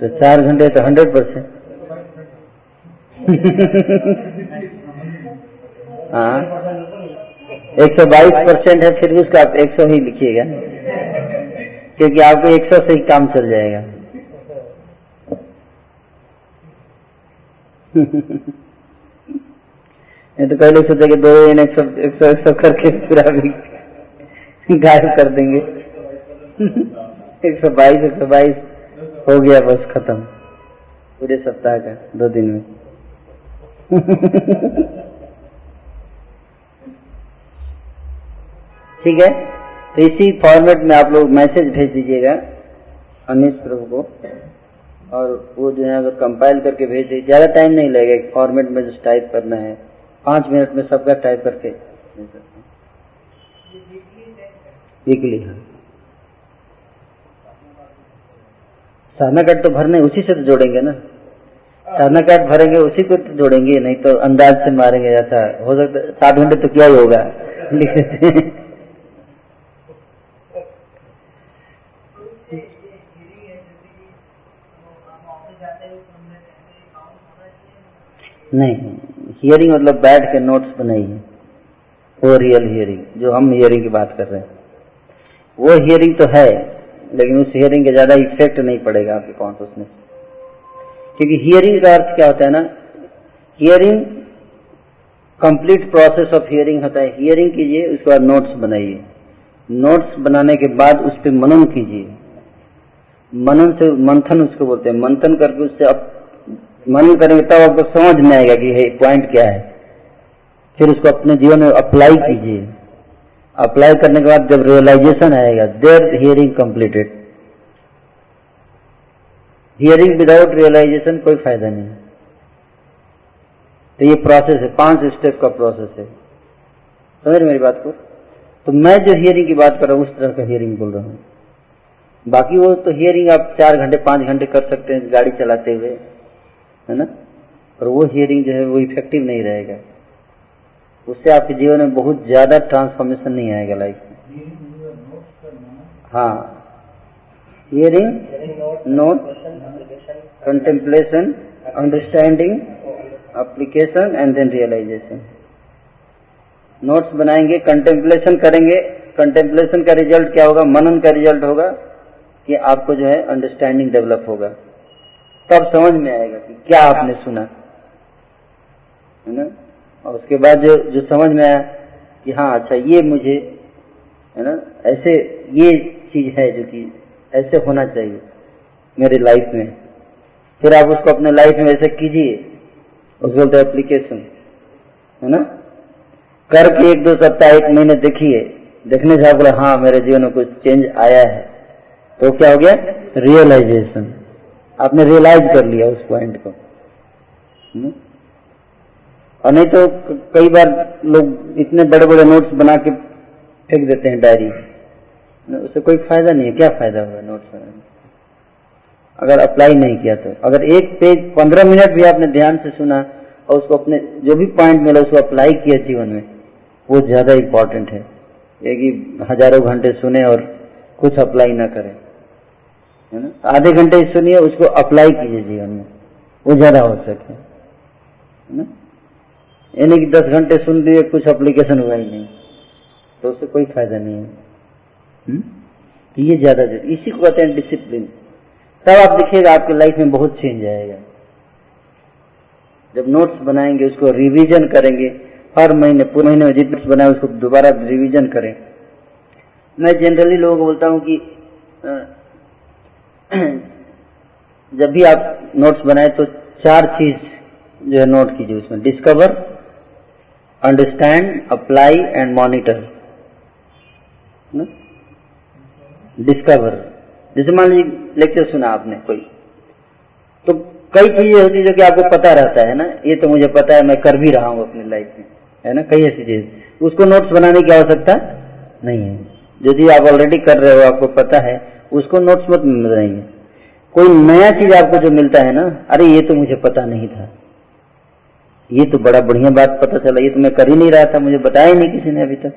तो चार घंटे तो हंड्रेड परसेंट हाँ। एक सौ बाईस परसेंट है, फिर भी उसका आप एक सौ ही लिखिएगा। क्योंकि आपको एक सौ से ही काम चल जाएगा। ये तो पहले सोचे कि दो दिन एक सौ एक सौ एक सौ करके पूरा भी गायब कर देंगे। एक सौ बाईस, एक सौ बाईस हो गया बस खत्म। पूरे सप्ताह का, दो दिन में। ठीक है? तो इसी फॉर्मेट में आप लोग मैसेज भेज दीजिएगा, अनिश प्रभु को। और वो जो है अगर कंपाइल करके भेज दीजिए ज़्यादा टाइम नहीं लगेगा फॉर्मेट में जो टाइप करना है, पाँच मिनट में सबका टाइप करके वीकली हाँ। साधना कार्ड तो भरने, उसी से तो जोड़ेंगे ना? साधना कार्ड भरेंगे, उसी को तो जोड़ेंगे, नहीं तो अंदाज से मारेंगे, ऐसा हो सकता सात घंटे तो क्या ही होगा लिख देते हैं नहीं। हियरिंग मतलब बैठ के नोट्स बनाइए वो रियल हियरिंग जो हम हियरिंग की बात कर रहे हैं। वो हियरिंग तो है, लेकिन उस हियरिंग का ज़्यादा इफ़ेक्ट नहीं पड़ेगा आपके कॉन्शियसनेस क्योंकि हियरिंग का अर्थ क्या होता है ना? Hearing complete process of hearing होता है। हियरिंग कीजिए, उसके बाद नोट्स बनाइए। नोट्स बनाने के बाद उस पर मनन कीजिए। मनन से मंथन उसको बोलते हैं। मंथन करके उससे अब मनन करेंगे, तब आपको समझ में आएगा कि पॉइंट क्या है। फिर उसको अपने जीवन में अप्लाई कीजिए। अप्लाई करने के बाद जब रियलाइजेशन आएगा देर hearing completed hearing without realisation कोई फ़ायदा नहीं। तो ये प्रोसेस है, पाँच स्टेप का प्रोसेस है। समझ मेरी बात को? तो मैं जो हियरिंग की बात कर रहा हूँ, उस तरह का हियरिंग बोल रहा हूँ। बाकी वो तो हियरिंग आप चार घंटे, पाँच घंटे कर सकते हैं गाड़ी चलाते हुए। है ना? और वो हियरिंग जो है वो इफ़ेक्टिव नहीं रहेगा। उससे आपके जीवन में बहुत ज़्यादा ट्रांसफॉर्मेशन नहीं आएगा लाइफ में। हाँ। Hearing note contemplation understanding application and then realisation notes बनाएँगे कंटेम्पलेशन करेंगे। कंटेम्पलेशन का रिज़ल्ट क्या होगा? मनन का रिज़ल्ट होगा कि आपको जो है अंडरस्टैंडिंग डेवलप होगा। तब समझ में आएगा कि क्या आपने सुना। है ना? और उसके बाद जो जो समझ में आया कि हाँ अच्छा ये मुझे, है ना, ऐसे, ये चीज़ है जो कि ऐसे होना चाहिए मेरी लाइफ में। फिर आप उसको अपने लाइफ में ऐसे कीजिए। उसको बोलते एप्लीकेशन है ना? करके एक दो सप्ताह, एक महीने देखिए। देखने से आप बोला हाँ मेरे जीवन में कुछ चेंज आया है। तो क्या हो गया? रियलाइजेशन आपने रियलाइज़ कर लिया उस पॉइंट को। हुँ? और नहीं तो कई बार लोग इतने बड़े बड़े नोट्स बना के फेंक देते हैं डायरी उससे कोई फ़ायदा नहीं है। क्या फ़ायदा होगा नोट्स बनाने अगर अप्लाई नहीं किया तो। अगर एक पेज पंद्रह मिनट भी आपने ध्यान से सुना और उसको अपने जो भी पॉइंट मिला उसको अप्लाई किया जीवन में, वो ज़्यादा इम्पोर्टेंट है। ये कि हज़ारों घंटे सुने और कुछ अप्लाई ना करें। है ना? आधे घंटे सुनिए, उसको अप्लाई कीजिए जीवन में। वो ज़्यादा हो सके ना? यानी कि दस घंटे सुन लिए कुछ अप्लीकेशन हुआ ही नहीं। तो उससे कोई फ़ायदा नहीं है। हुँ? ये ज़्यादा ज़रूरी। इसी को कहते हैं डिसिप्लिन तब आप देखिएगा, आपकी लाइफ में बहुत चेंज आएगा। जब नोट्स बनाएँगे, उसको रिवीजन करेंगे, हर महीने, पूरे महीने में जितने बनाए, उसको दोबारा रिवीजन करें। मैं जनरली लोगों को बोलता हूँ कि जब भी आप नोट्स बनाए तो चार चीज़ जो है नोट कीजिए उसमें। Discover understand apply and monitor discover जैसे मान लीजिए लेक्चर सुना आपने कोई। तो कई चीज़ें होती है जो कि आपको पता रहता है ना। ये तो मुझे पता है, मैं कर भी रहा हूँ अपनी लाइफ में। है ना? कई ऐसी चीज़। उसको नोट्स बनाने की आवश्यकता नहीं है। यदि आप ऑलरेडी कर रहे हो, आपको पता है उसको नोट्स मत बनाइए। कोई नया चीज़ आपको जो मिलता है ना, अरे ये तो मुझे पता नहीं था। ये तो बड़ा बढ़िया बात पता चला, ये तो मैं कर ही नहीं रहा था, मुझे बताया नहीं किसी ने अभी तक।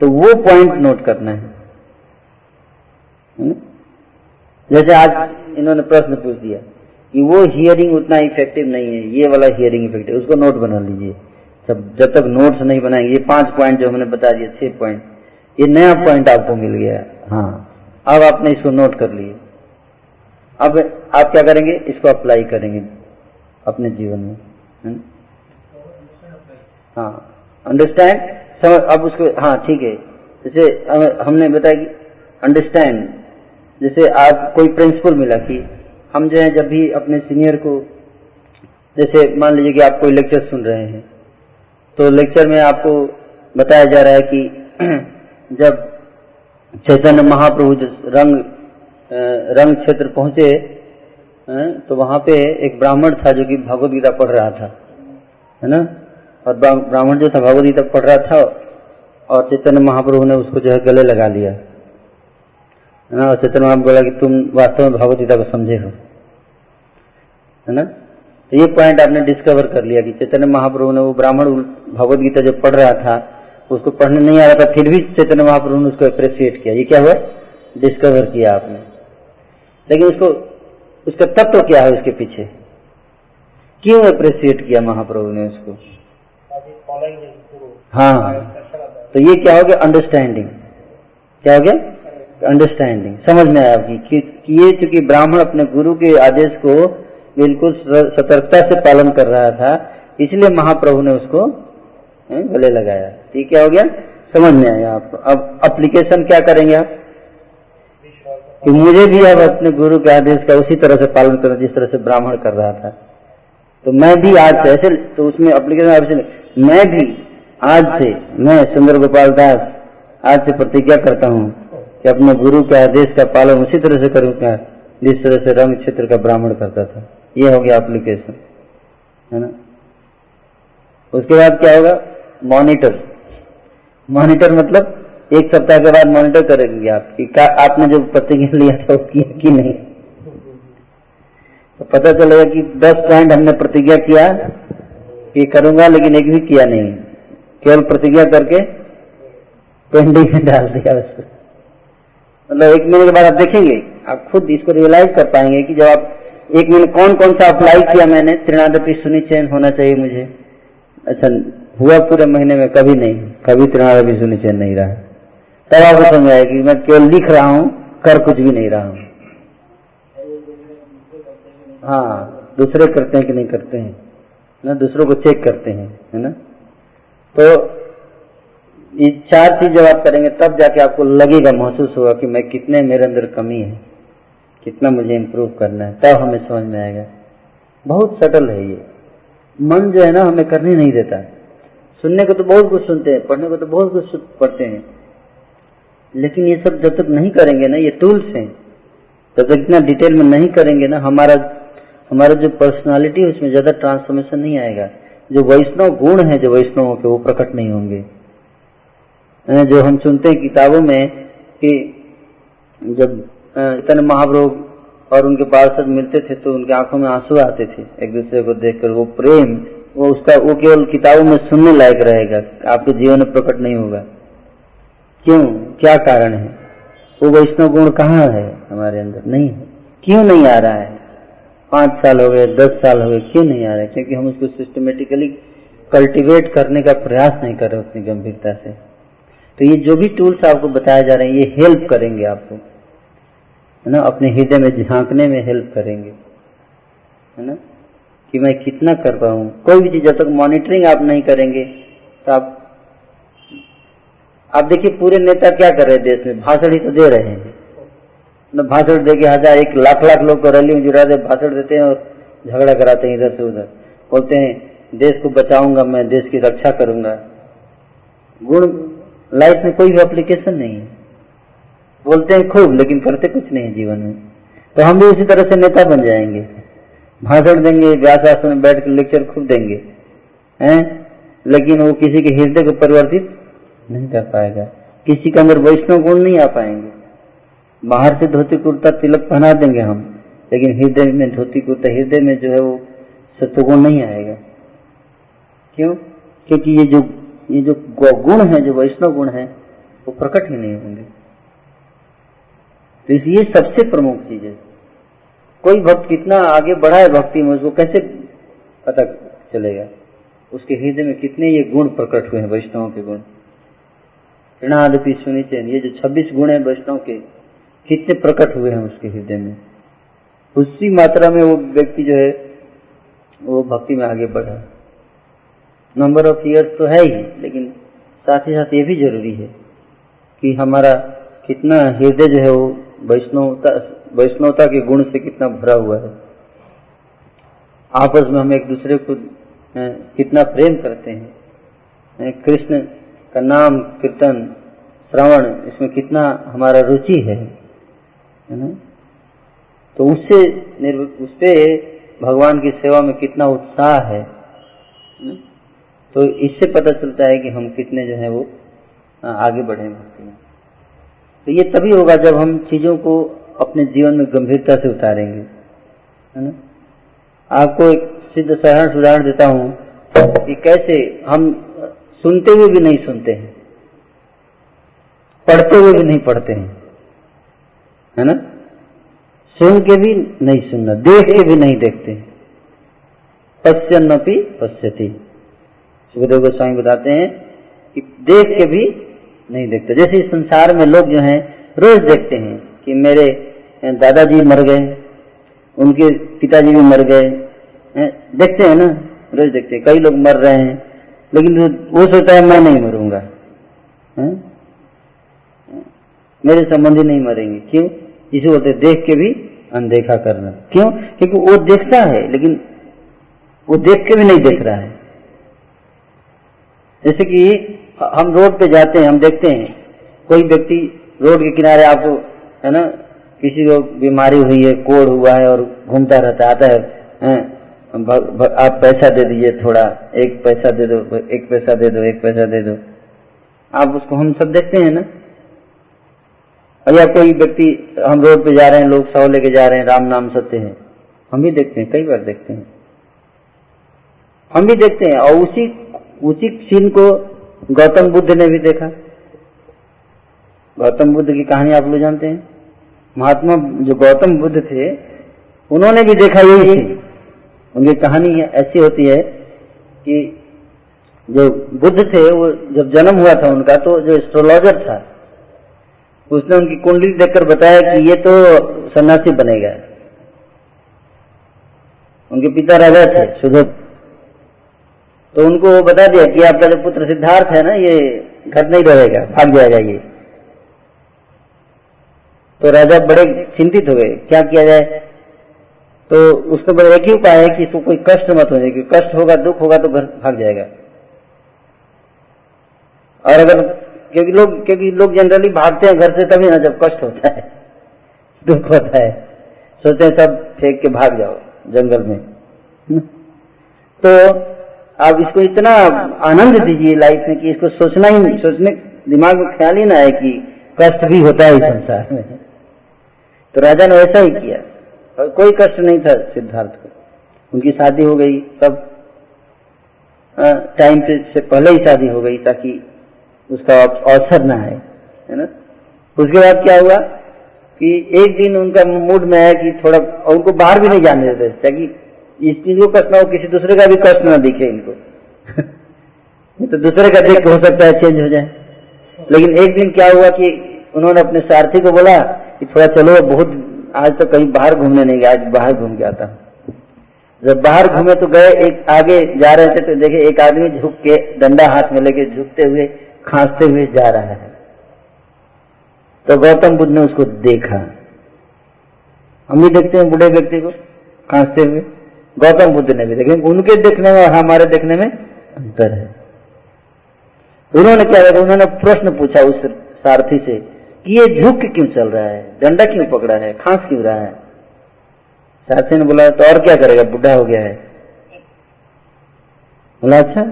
तो वो पॉइंट नोट करना है। जैसे आज इन्होंने प्रश्न पूछ दिया कि वो हियरिंग उतना इफ़ेक्टिव नहीं है, ये वाला हियरिंग इफ़ेक्टिव उसको नोट बना लीजिए। सब जब तक नोट्स नहीं बनाएँगे, ये पाँच पॉइंट जो हमने बता दिए, छह पॉइंट ये नया पॉइंट आपको मिल गया। हाँ। अब आपने इसको नोट कर लिए। अब आप क्या करेंगे? इसको अप्लाई करेंगे अपने जीवन में हाँ अंडरस्टैंड समझ अब उसको हाँ ठीक है। जैसे हमने बताया कि अंडरस्टैंड जैसे आप कोई प्रिंसिपल मिला कि हम जो है जब भी अपने सीनियर को, जैसे मान लीजिए कि आप कोई लेक्चर सुन रहे हैं तो लेक्चर में आपको बताया जा रहा है कि जब चैतन्य महाप्रभु रंग रंग क्षेत्र पहुँचे तो वहाँ पे एक ब्राह्मण था जो कि भगवत गीता पढ़ रहा था, है ना? और ब्राह्मण जो था भगवत गीता पढ़ रहा था, और चैतन्य महाप्रभु ने उसको जो है गले लगा लिया, है ना? और चैतन्य महाप्रभु बोला कि तुम वास्तव में भगवत गीता को समझे हो, है ना? तो ये पॉइंट आपने डिस्कवर कर लिया कि चैतन्य महाप्रभु ने वो ब्राह्मण भगवत गीता जो पढ़ रहा था उसको पढ़ने नहीं आ रहा था फिर भी चैतन्य महाप्रभु ने उसको अप्रिशिएट किया। ये क्या हुआ? डिस्कवर किया आपने। लेकिन उसको उसका तत्व तो क्या है उसके पीछे? क्यों अप्रिशिएट किया महाप्रभु ने उसको? हाँ। तो ये क्या हो गया? अंडरस्टैंडिंग क्या हो गया? अंडरस्टैंडिंग समझ में आया आपकी कि, ये चूँकि ब्राह्मण अपने गुरु के आदेश को बिल्कुल सतर्कता से पालन कर रहा था इसलिए महाप्रभु ने उसको गले लगाया। ठीक क्या हो गया? समझ में आया आपको अब अप्लीकेशन क्या करेंगे आप? कि मुझे भी अब अपने गुरु के आदेश का उसी तरह से पालन करना, जिस तरह से ब्राह्मण कर रहा था। तो मैं भी आज से ऐसे तो उसमें अप्लीकेशन मैं भी आज से, मैं सुंदर गोपाल दास, आज से प्रतिज्ञा करता हूँ कि अपने गुरु के आदेश का पालन उसी तरह से करूँगा जिस तरह से रंग क्षेत्र का ब्राह्मण करता था। ये हो गया एप्लीकेशन है ना? उसके बाद क्या होगा? मॉनिटर मॉनिटर मतलब एक सप्ताह के बाद मॉनिटर करेंगे आप कि का, आपने जो प्रतिज्ञा लिया था वो किया कि नहीं। तो पता चलेगा कि दस पॉइंट हमने प्रतिज्ञा किया कि करूँगा लेकिन एक भी किया नहीं। केवल प्रतिज्ञा करके पेंडिंग में डाल दिया उसको। मतलब एक महीने के बाद आप देखेंगे, आप खुद इसको रियलाइज़ कर पाएँगे कि जब आप एक महीने कौन कौन सा अप्लाई किया मैंने, त्रिनादपी सुनिचयन होना चाहिए मुझे। अच्छा हुआ पूरे महीने में कभी नहीं, कभी त्रिनादपी सुनिचयन नहीं रहा। तब आपको समझ आया कि मैं केवल लिख रहा हूँ, कर कुछ भी नहीं रहा। हूँ हाँ दूसरे करते हैं कि नहीं करते हैं? ना, दूसरों को चेक करते हैं, है ना? तो ये चार चीज़ जब आप करेंगे, तब जाके आपको लगेगा, महसूस होगा कि मैं कितने, मेरे अंदर कमी है, कितना मुझे इम्प्रूव करना है, तब हमें समझ में आएगा। बहुत सटल है ये। मन जो है ना, हमें करने नहीं देता। सुनने को तो बहुत कुछ सुनते हैं, पढ़ने को तो बहुत कुछ पढ़ते हैं। लेकिन ये सब जब तक नहीं करेंगे ना, ये टूल्स हैं। जब तक इतना डिटेल में नहीं करेंगे ना, हमारा हमारा जो पर्सनालिटी है, उसमें ज़्यादा ट्रांसफॉर्मेशन नहीं आएगा। जो वैष्णव गुण है, जो वैष्णवों के, वो प्रकट नहीं होंगे। जो हम सुनते हैं किताबों में कि जब इतने महाप्रभु और उनके पार्षद मिलते थे तो उनके आँखों में आँसू आते थे। एक दूसरे को देखकर वो प्रेम वो उसका, वो केवल किताबों में सुनने लायक रहेगा। आपके जीवन में प्रकट नहीं होगा। क्यों? क्या कारण है? वो वैष्णव गुण कहाँ है हमारे अंदर? नहीं है। क्यों नहीं आ रहा है? पाँच साल हो गए, दस साल हो गए, क्यों नहीं आ रहे क्योंकि हम उसको सिस्टमेटिकली कल्टीवेट करने का प्रयास नहीं कर रहे उतनी गंभीरता से। तो ये जो भी टूल्स आपको बताए जा रहे हैं, ये हेल्प करेंगे आपको। है ना? अपने हृदय में झांकने में हेल्प करेंगे। है ना? कि मैं कितना कर रहा हूँ। कोई भी चीज़, जब तक मॉनिटरिंग आप नहीं करेंगे तो आप आप देखिए पूरे नेता क्या कर रहे हैं देश में? भाषण ही तो दे रहे हैं। न भाषण दे के हज़ार एक लाख लाख लोग को रैली में जुड़ा दे, भाषण देते हैं और झगड़ा कराते हैं इधर से उधर। बोलते हैं, देश को बचाऊँगा मैं, देश की रक्षा करूँगा। गुण लाइफ में कोई भी एप्लीकेशन नहीं है। बोलते हैं, खूब, लेकिन करते कुछ नहीं जीवन में। तो हम भी उसी तरह से नेता बन जाएँगे। भाषण देंगे व्यास आसन में बैठ कर लेक्चर खूब देंगे, हैं? लेकिन वो किसी के हृदय को परिवर्तित नहीं कर पाएगा। किसी के अंदर वैष्णव गुण नहीं आ पाएँगे। बाहर से धोती कुर्ता, तिलक पहना देंगे हम, लेकिन हृदय में धोती कुर्ता, हृदय में जो है वो सत्वगुण नहीं आएगा। क्यों? क्योंकि ये जो ये जो गुण है, जो वैष्णव गुण है, वो प्रकट ही नहीं होंगे। तो इसलिए सबसे प्रमुख चीज़ है कोई भक्त कितना आगे बढ़ा है भक्ति में, उसको कैसे पता चलेगा? उसके हृदय में कितने ये गुण प्रकट हुए हैं, वैष्णव के गुण। ऋणादपि सुनिचैन ये जो 26 गुण है वैष्णव के, कितने प्रकट हुए हैं उसके हृदय में। उसी मात्रा में वो व्यक्ति जो है, वो भक्ति में आगे बढ़ा। नंबर ऑफ़ ईयर्स तो है ही, लेकिन साथ ही साथ ये भी ज़रूरी है कि हमारा कितना हृदय जो है वो वैष्णवता वैष्णवता के गुण से कितना भरा हुआ है। आपस में हम एक दूसरे को कितना प्रेम करते हैं। कृष्ण का नाम, कीर्तन, श्रवण, इसमें कितना हमारा रुचि है ना? तो उससे उससे भगवान की सेवा में कितना उत्साह है तो इससे पता चलता है कि हम कितने जो है वो आगे बढ़े भक्ति में। तो ये तभी होगा जब हम चीज़ों को अपने जीवन में गंभीरता से उतारेंगे, है ना? आपको एक सिद्ध साधारण उदाहरण देता हूँ कि कैसे हम सुनते हुए भी नहीं सुनते हैं, पढ़ते हुए भी नहीं पढ़ते हैं, है ना? सुन के भी नहीं सुनना, देख के भी नहीं देखते पश्यन्नपि पश्यति। सुखदेव गोस्वामी बताते हैं कि देख के भी नहीं देखते। जैसे संसार में लोग जो हैं, रोज देखते हैं। कि मेरे दादाजी मर गए, उनके पिताजी भी मर गए देखते हैं ना, रोज देखते हैं, कई लोग मर रहे हैं, लेकिन वो सोचता है मैं नहीं मरूँगा है? मेरे संबंधी नहीं मरेंगे, क्यों इसे बोलते देख के भी अनदेखा करना, क्यों क्योंकि वो देखता है, लेकिन वो देख के भी नहीं देख रहा है जैसे कि हम रोड पे जाते हैं, हम देखते हैं, कोई व्यक्ति रोड के किनारे आपको है ना? किसी को बीमारी हुई है कोड़ हुआ है और घूमता रहता आता है, है? आप पैसा दे दीजिए थोड़ा एक पैसा दे दो एक पैसा दे दो एक पैसा दे दो। आप उसको हम सब देखते हैं ना? या कोई व्यक्ति हम रोड पे जा रहे हैं लोग सौ लेके जा रहे हैं राम नाम सत्य है। हम भी देखते हैं कई बार देखते हैं। हम भी देखते हैं और उसी उसी सीन को गौतम बुद्ध ने भी देखा। गौतम बुद्ध की कहानी आप लोग जानते हैं? महात्मा जो गौतम बुद्ध थे, उन्होंने भी देखा यही थी। उनकी कहानी ऐसी होती है कि जो बुद्ध थे, वो जब जन्म हुआ था उनका तो जो एस्ट्रोलॉजर था, उसने उनकी कुंडली देखकर बताया कि ये तो सन्यासी बनेगा उनके पिता राजा थे, सुधोप। तो उनको वो बता दिया कि आपका जो पुत्र सिद्धार्थ है ना, ये घर नहीं रहेगा, भाग जाएगा ये। तो राजा बड़े चिंतित हो गए, क्या किया जाए? तो उसको बड़े एक ही उपाय है कि इसको कोई कष्ट मत हो जाए कष्ट होगा, दुख होगा तो घर भाग जाएगा। और अगर, क्योंकि लोग क्योंकि लोग जनरली भागते हैं घर से, तभी ना जब कष्ट होता है, दुख होता है। सोचते हैं सब फेंक के भाग जाओ जंगल में। तो आप इसको इतना आनंद दीजिए लाइफ में कि इसको सोचना ही नहीं, सोचने, दिमाग में ख्याल ही ना है कि कष्ट भी होता है संसार में। तो राजा ने वैसा ही किया। और कोई कष्ट नहीं था सिद्धार्थ को। उनकी शादी हो गई, सब टाइम से पहले ही शादी हो गई ताकि उसका अवसर ना है है ना? उसके बाद क्या हुआ कि एक दिन उनका मूड में आया कि थोड़ा उनको बाहर भी नहीं जाने देते ताकि इस चीज़ को कष्ट ना हो, किसी दूसरे का भी कष्ट ना दिखे इनको। तो दूसरे का देख हो सकता है चेंज हो जाए। लेकिन एक दिन क्या हुआ कि उन्होंने अपने सारथी को बोला कि थोड़ा चलो, बहुत आज तो कहीं बाहर घूमने नहीं गया, आज बाहर घूम के आता जब बाहर घूमे तो गए, एक आगे जा रहे थे तो देखे एक आदमी झुक के डंडा हाथ में लेके झुकते हुए, खांसते हुए जा रहा है। तो गौतम बुद्ध ने उसको देखा। हम भी देखते हैं बूढ़े व्यक्ति को, खांसते हुए। गौतम बुद्ध ने भी देखे। उनके देखने में हमारे देखने में अंतर है। उन्होंने किया उन्होंने प्रश्न पूछा उस सारथी से कि ये झुक क्यों चल रहा है? डंडा क्यों पकड़ा है? खांस क्यों रहा है? सारथी ने बोला तो और क्या करेगा? बुढ़ा हो गया है। बोला अच्छा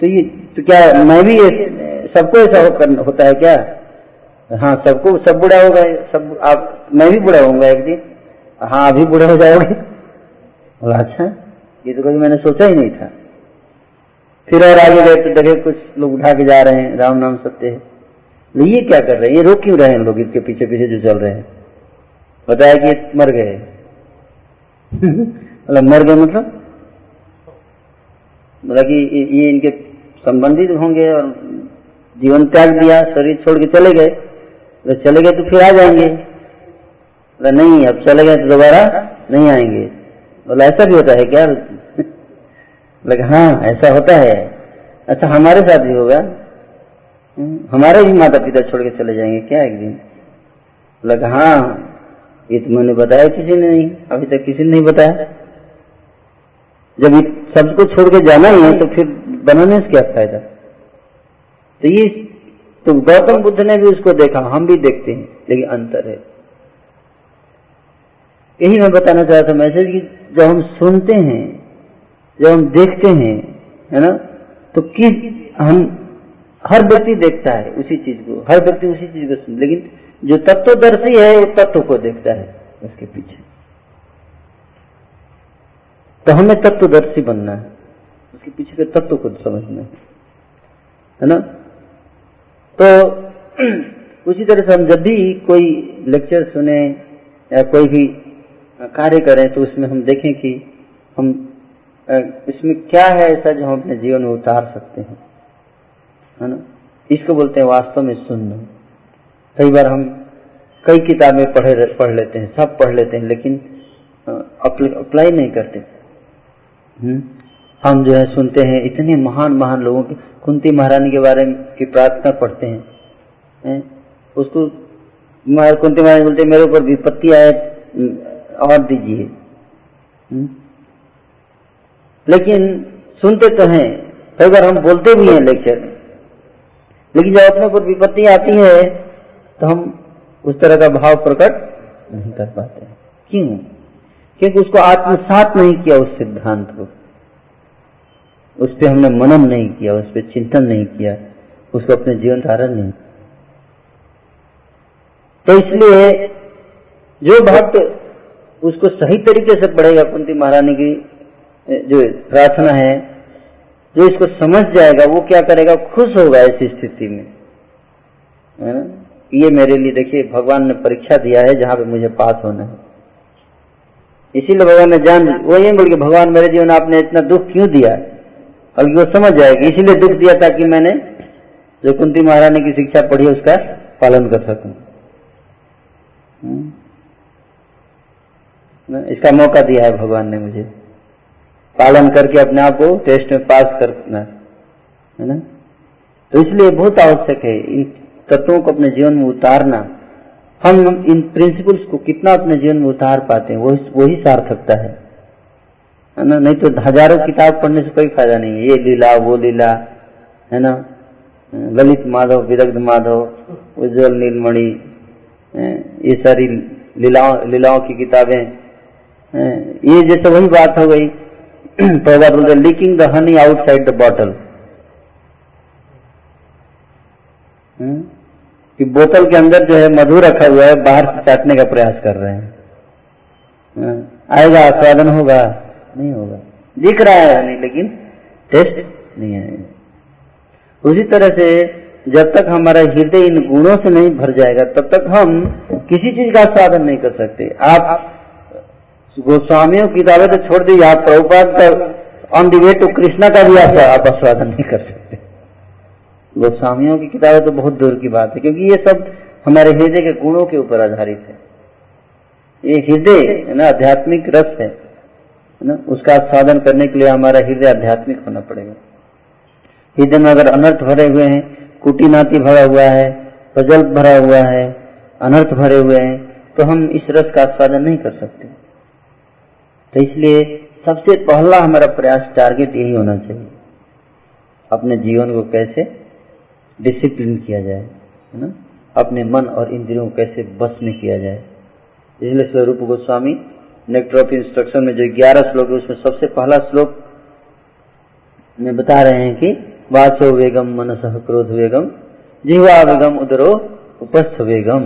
तो ये तो क्या मैं भी सबको ऐसा हो, होता है क्या? हाँ सबको सब बुढ़ा होगा सब आप मैं भी बुढ़ा होऊँगा एक दिन। हाँ अभी बुढ़ा हो जाओगे। बोला अच्छा ये तो कभी मैंने सोचा ही नहीं था। फिर और आगे गए तो देखे कुछ लोग उठा के जा रहे हैं राम नाम सत्य है। ये क्या कर रहे हैं? ये रोक क्यों रहे हैं लोग इसके पीछे पीछे जो चल रहे हैं? बताया कि ये मर गए। मतलब मर गए मतलब? मतलब कि ये इनके संबंधित होंगे और जीवन त्याग दिया, शरीर छोड़ के चले गए। तो चले गए तो फिर आ जाएँगे। बोला नहीं, अब चले गए तो दोबारा नहीं आएँगे। बोला ऐसा भी होता है क्या? बोला हाँ ऐसा होता है। अच्छा हमारे साथ भी होगा। हमारे ही माता पिता छोड़ के चले जाएँगे क्या एक दिन? बोला हाँ ये तो मैंने बताया किसी ने नहीं, अभी तक किसी ने नहीं बताया। जब सबको छोड़ के जाना ही है तो फिर बनाने से क्या फ़ायदा? तो ये तो गौतम बुद्ध ने भी उसको देखा, हम भी देखते हैं, लेकिन अंतर है। यही मैं बताना चाहता था मैसेज कि जब हम सुनते हैं, जब हम देखते हैं, है ना तो किस, हम हर व्यक्ति देखता है उसी चीज़ को, हर व्यक्ति उसी चीज़ को सुन। लेकिन जो तत्वदर्शी है, वो तत्व को देखता है उसके पीछे। तो हमें तत्वदर्शी बनना है। उसके पीछे के तत्व को समझना है। है ना? तो उसी तरह से हम जब भी कोई लेक्चर सुने या कोई भी कार्य करें तो उसमें हम देखें कि हम इसमें क्या है ऐसा जो हम अपने जीवन में उतार सकते हैं। है ना? इसको बोलते हैं वास्तव में सुनना। कई बार हम कई किताबें पढ़े पढ़ लेते हैं, सब पढ़ लेते हैं, लेकिन अप्लाई नहीं करते। हम्म? हम जो है सुनते हैं इतने महान महान लोगों की, कुंती महारानी के बारे में प्रार्थना पढ़ते हैं। है? उसको कुंती महारानी बोलते मेरे ऊपर विपत्ति आए और दीजिए। लेकिन सुनते तो हैं, कई बार हम बोलते भी हैं लेक्चर में लेकिन जब अपने ऊपर विपत्ति आती है तो हम उस तरह का भाव प्रकट नहीं कर पाते क्यों? क्योंकि उसको आत्मसात नहीं किया उस सिद्धांत को। उस पर हमने मनन नहीं किया, उस पर चिंतन नहीं किया, उसको अपने जीवन धारण नहीं तो इसलिए जो भक्त उसको सही तरीके से पढ़ेगा, कुंती महारानी की जो प्रार्थना है जो इसको समझ जाएगा, वो क्या करेगा? खुश होगा इस स्थिति में। ना? ये मेरे लिए देखिए, भगवान ने परीक्षा दिया है जहाँ पे मुझे पास होना है। इसीलिए भगवान ने जान वो ये बोल के, भगवान मेरे जीवन आपने इतना दुख क्यों दिया? और वो समझ जाएगी। इसीलिए दुख दिया ताकि मैंने जो कुंती महारानी की शिक्षा पढ़ी उसका पालन कर सकूँ। इसका मौका दिया है भगवान ने मुझे। पालन करके अपने आप को टेस्ट में पास करना, है ना? तो इसलिए बहुत आवश्यक है इन तत्वों को अपने जीवन में उतारना। हम इन प्रिंसिपल्स को कितना अपने जीवन में उतार पाते हैं, वही वही सार्थकता है। ना? नहीं तो हज़ारों किताब पढ़ने से कोई फ़ायदा नहीं है। ये लीला, वो लीला, है ना? ललित माधव विदग्ध माधव, उज्जवल नीलमणि ये सारी लीलाओं लीलाओं की किताबें ये जैसे वही बात हो गई। पहला बोलते leaking the honey outside the bottle कि बोतल के अंदर जो है मधु रखा हुआ है, बाहर से चाटने का प्रयास कर रहे हैं। आएगा, स्वादन होगा। नहीं होगा। दिख रहा है नहीं लेकिन टेस्ट नहीं आएगा उसी तरह से जब तक हमारा हृदय इन गुणों से नहीं भर जाएगा, तब तक हम किसी चीज़ का स्वादन नहीं कर सकते। आप गोस्वामियों की किताबें तो छोड़ दी आप प्रभुपाद का on the way to Krishna का भी आप आस्वादन नहीं कर सकते। गोस्वामियों की किताबें तो बहुत दूर की बात है, क्योंकि ये सब हमारे हृदय के गुणों के ऊपर आधारित है। ये हृदय, है ना, आध्यात्मिक रस है ना, उसका आस्वादन करने के लिए हमारा हृदय आध्यात्मिक होना पड़ेगा। हृदय में अगर अनर्थ भरे हुए हैं कुटी नाती भरा हुआ है पजल भरा हुआ है, अनर्थ भरे हुए हैं तो हम इस रस का आस्वादन नहीं कर सकते। तो इसलिए सबसे पहला हमारा प्रयास टारगेट यही होना चाहिए। अपने जीवन को कैसे डिसिप्लिन किया जाए, है ना? अपने मन और इंद्रियों को कैसे बस में किया जाए। इसलिए स्वरूप गोस्वामी नेक्टर ऑफ़ इंस्ट्रक्शन में जो ग्यारह श्लोक है, उसमें सबसे पहला श्लोक में बता रहे हैं कि वाचो वेगम मनस क्रोध वेगम जीवा वेगम उदरो उपस्थ वेगम।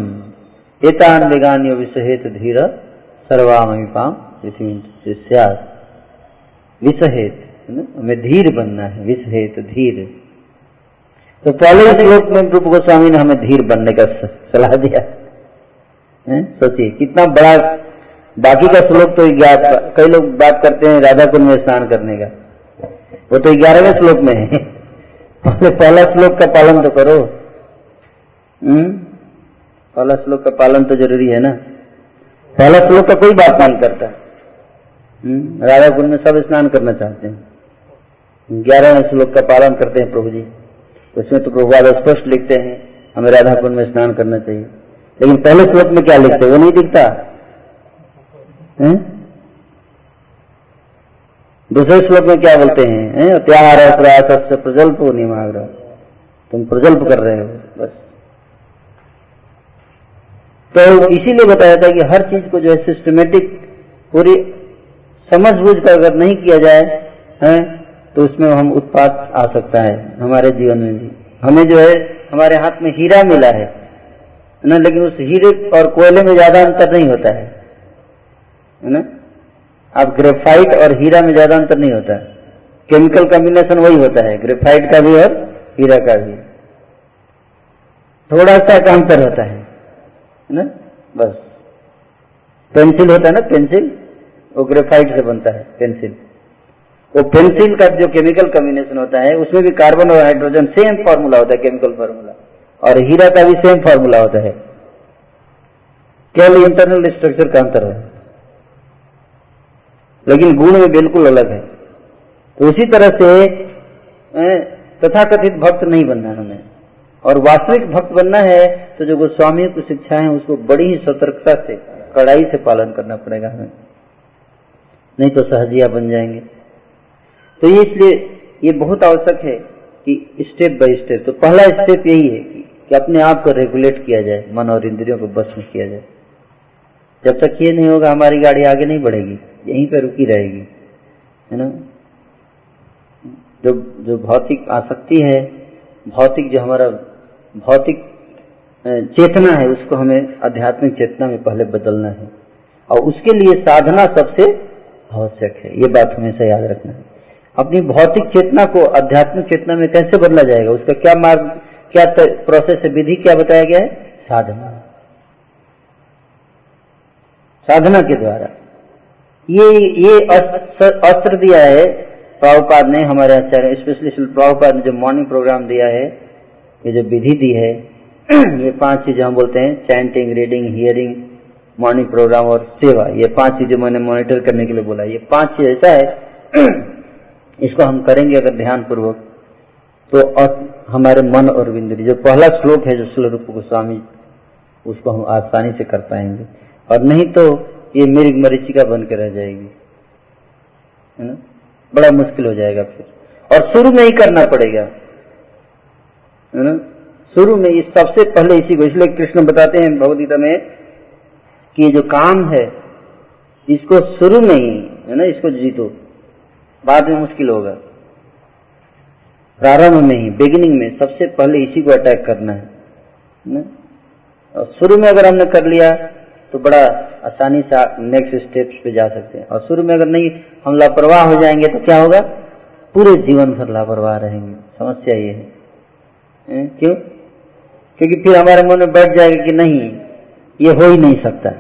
एतान वेगान्य विषहेत धीर सर्वामीपाम विषहेत हमें धीर बनना है विषहेत धीर। तो पहले श्लोक में रूप गोस्वामी ने हमें धीर बनने का सलाह दिया। सोचिए, कितना बड़ा, बाकी का श्लोक तो ग्यारह कई लोग बात करते हैं राधा कुंड में स्नान करने का। वो तो ग्यारहवें श्लोक में है। पहले, पहला श्लोक का पालन तो करो। हम्म? पहला श्लोक का पालन तो ज़रूरी है ना? पहला श्लोक का कोई बात नहीं करता। राधा कुंड में सब स्नान करना चाहते हैं। ग्यारहवें श्लोक का पालन करते हैं प्रभु जी। उसमें तो प्रभुवाद स्पष्ट लिखते हैं, हमें राधा कुंड में स्नान करना चाहिए। लेकिन पहले श्लोक में क्या लिखते वो नहीं दिखता। है? दूसरे श्लोक में क्या बोलते हैं? त्यार प्रयास प्रजल्प निमाग्रह। तुम प्रजल्प कर रहे हो, बस। तो इसीलिए बताया था कि हर चीज़ को जो है सिस्टमेटिक पूरी समझ बूझ कर अगर नहीं किया जाए, है तो उसमें हम उत्पाद आ सकता है हमारे जीवन में भी। हमें जो है, हमारे हाथ में हीरा मिला है, ना, लेकिन उस हीरे और कोयले में ज़्यादा अंतर नहीं होता है ना? अब ग्रेफाइट और हीरा में ज़्यादा अंतर नहीं होता। केमिकल कॉम्बिनेशन वही होता है ग्रेफाइट का भी और हीरा का भी। थोड़ा सा का अंतर होता है ना? बस। पेंसिल होता है ना पेंसिल वो ग्रेफाइट से बनता है पेंसिल वो पेंसिल का जो केमिकल कॉम्बिनेशन होता है, उसमें भी कार्बन और हाइड्रोजन सेम फॉर्मूला होता है केमिकल फॉर्मूला और हीरा का भी सेम फॉर्मूला होता है. केवल इंटरनल स्ट्रक्चर का अंतर है? लेकिन गुण में बिल्कुल अलग है. तो उसी तरह से तथाकथित भक्त नहीं बनना हमें. और वास्तविक भक्त बनना है तो जो गोस्वामी की शिक्षा है, उसको बड़ी ही सतर्कता से, कड़ाई से पालन करना पड़ेगा हमें. नहीं तो सहजिया बन जाएँगे। तो ये इसलिए ये बहुत आवश्यक है कि स्टेप बाय स्टेप तो पहला स्टेप यही है कि, कि अपने आप को रेगुलेट किया जाए मन और इंद्रियों को बस में किया जाए। जब तक ये नहीं होगा हमारी गाड़ी आगे नहीं बढ़ेगी यहीं पर रुकी रहेगी है ना? जो जो भौतिक आसक्ति है भौतिक जो हमारा भौतिक चेतना है उसको हमें आध्यात्मिक चेतना में पहले बदलना है। और उसके लिए साधना सबसे आवश्यक है। ये बात हमेशा याद रखना। अपनी भौतिक चेतना को आध्यात्मिक चेतना में कैसे बदला जाएगा? उसका क्या मार्ग, क्या प्रोसेस है विधि क्या बताया गया है? साधना। साधना के द्वारा। ये ये अस्त्र दिया है। प्रभुपाद ने हमारे आचार्य, स्पेशली प्रभुपाद ने जो मॉर्निंग प्रोग्राम दिया है, ये जो विधि दी है, ये पाँच चीज़ें हम बोलते हैं chanting reading hearing morning programme और सेवा, ये पाँच चीज़ें मैंने मॉनिटर करने के लिए बोला। ये पाँच चीज़ ऐसा है, इसको हम करेंगे अगर ध्यान पूर्वक तो और हमारे मन और बिंदु जो पहला श्लोक है जो श्लोक रूप गोस्वामी, उसको हम आसानी से कर पाएँगे। और नहीं तो ये मेरी मरीचिका बन के रह जाएगी। है ना? बड़ा मुश्किल हो जाएगा फिर। और शुरू में ही करना पड़ेगा। है ना? शुरू में इस सबसे पहले इसी को, इसलिए कृष्ण बताते हैं, भगवदगीता में कि जो काम है, इसको शुरू में ही, है ना, इसको जीतो। बाद में मुश्किल होगा। प्रारंभ में ही बिगिनिंग में सबसे पहले इसी को अटैक करना है ना? और शुरू में अगर हमने कर लिया तो बड़ा आसानी से नेक्स्ट स्टेप्स पे जा सकते हैं। और शुरू में अगर नहीं, हम लापरवाह हो जाएँगे तो क्या होगा? पूरे जीवन भर लापरवाह रहेंगे। समस्या ये है? क्यों? क्योंकि फिर हमारे मन में बैठ जाएगा कि नहीं ये हो ही नहीं सकता।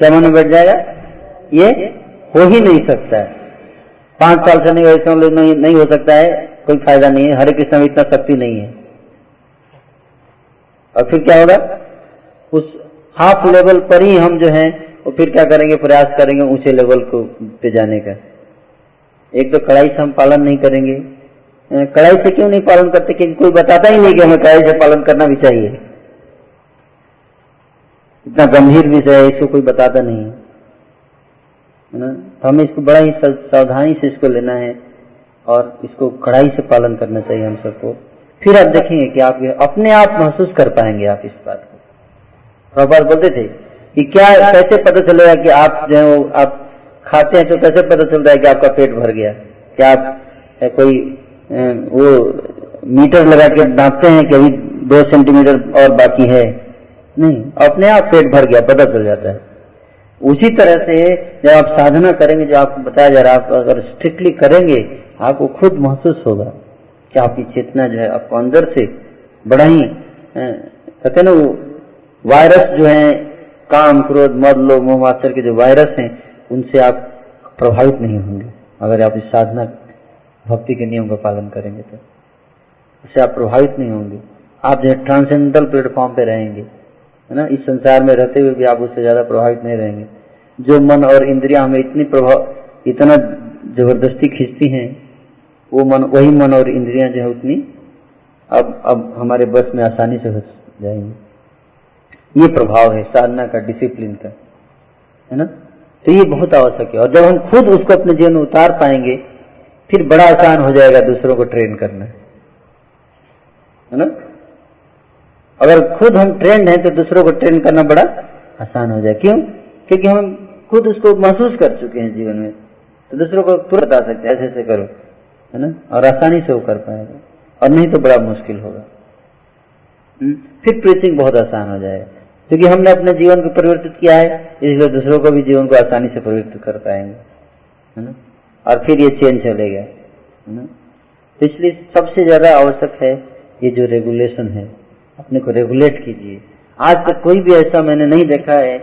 क्या मन बैठ जाएगा? ये हो ही नहीं सकता। है पाँच साल से नहीं वैसे नहीं, नहीं हो सकता है कोई फ़ायदा नहीं है। हरे कृष्ण में इतना शक्ति नहीं है। और फिर क्या होगा? उस हाफ़ लेवल पर ही हम जो है वो फिर क्या करेंगे? प्रयास करेंगे ऊँचे लेवल को पे जाने का। एक तो कड़ाई से हम पालन नहीं करेंगे। कड़ाई से क्यों नहीं पालन करते? क्योंकि कोई बताता ही नहीं कि हमें कड़ाई से पालन करना भी चाहिए। इतना गंभीर विषय है, इसको कोई बताता नहीं है। ना? तो हमें इसको बड़ा ही सावधानी से इसको लेना है और इसको कड़ाई से पालन करना चाहिए हम सबको। फिर आप देखेंगे कि आप अपने आप महसूस कर पाएँगे आप इस बात को। बार बोलते थे कि क्या कैसे पता चलेगा कि आप जो है आप खाते हैं तो कैसे पता चलता है कि आपका पेट भर गया? क्या आप कोई वो मीटर लगा के नापते हैं कि अभी दो सेंटीमीटर और बाकी है? नहीं, अपने आप पेट भर गया पता चल जाता है। उसी तरह से जब आप साधना करेंगे, जो आपको बताया जा रहा है, आप अगर स्ट्रिक्टली करेंगे, आपको खुद महसूस होगा कि आपकी चेतना जो है, आपको अंदर से बड़ा ही कहते ना, वो वायरस जो है, काम, क्रोध, मद लोग मोहमाचर के जो वायरस हैं, उनसे आप प्रभावित नहीं होंगे। अगर आप इस साधना, भक्ति के नियम का पालन करेंगे तो। उससे आप प्रभावित नहीं होंगे। आप जो है ट्रांसेंडेंटल प्लेटफॉर्म पे रहेंगे। है ना? इस संसार में रहते हुए भी आप उससे ज़्यादा प्रभावित नहीं रहेंगे। जो मन और इंद्रिया हमें इतनी प्रभाव इतना ज़बरदस्ती खींचती हैं, वो मन, वही मन और इंद्रियाँ जो है उतनी अब अब हमारे बस में आसानी से हो जाएँगे। ये प्रभाव है साधना का डिसिप्लिन का, है ना? तो ये बहुत आवश्यक है। और जब हम खुद उसको अपने जीवन में उतार पाएँगे, फिर बड़ा आसान हो जाएगा दूसरों को ट्रेन करना, है ना? अगर खुद हम ट्रेंड हैं तो दूसरों को ट्रेंड करना बड़ा आसान हो जाए। क्यों? क्योंकि हम खुद उसको महसूस कर चुके हैं जीवन में। तो दूसरों को तुरंत बता सकते ऐसे ऐसे करो, है ना? और आसानी से वो कर पाएगा। और नहीं तो बड़ा मुश्किल होगा। हम्म? फिर प्रीचिंग बहुत आसान हो जाएगा। क्योंकि हमने अपने जीवन को परिवर्तित किया है, इसलिए दूसरों को भी जीवन को आसानी से परिवर्तित कर पाएँगे, है ना? और फिर ये चेंज चलेगा, है ना? तो इसलिए सबसे ज़्यादा आवश्यक है ये जो रेगुलेशन है अपने को रेगुलेट कीजिए। आज तक कोई भी ऐसा मैंने नहीं देखा है,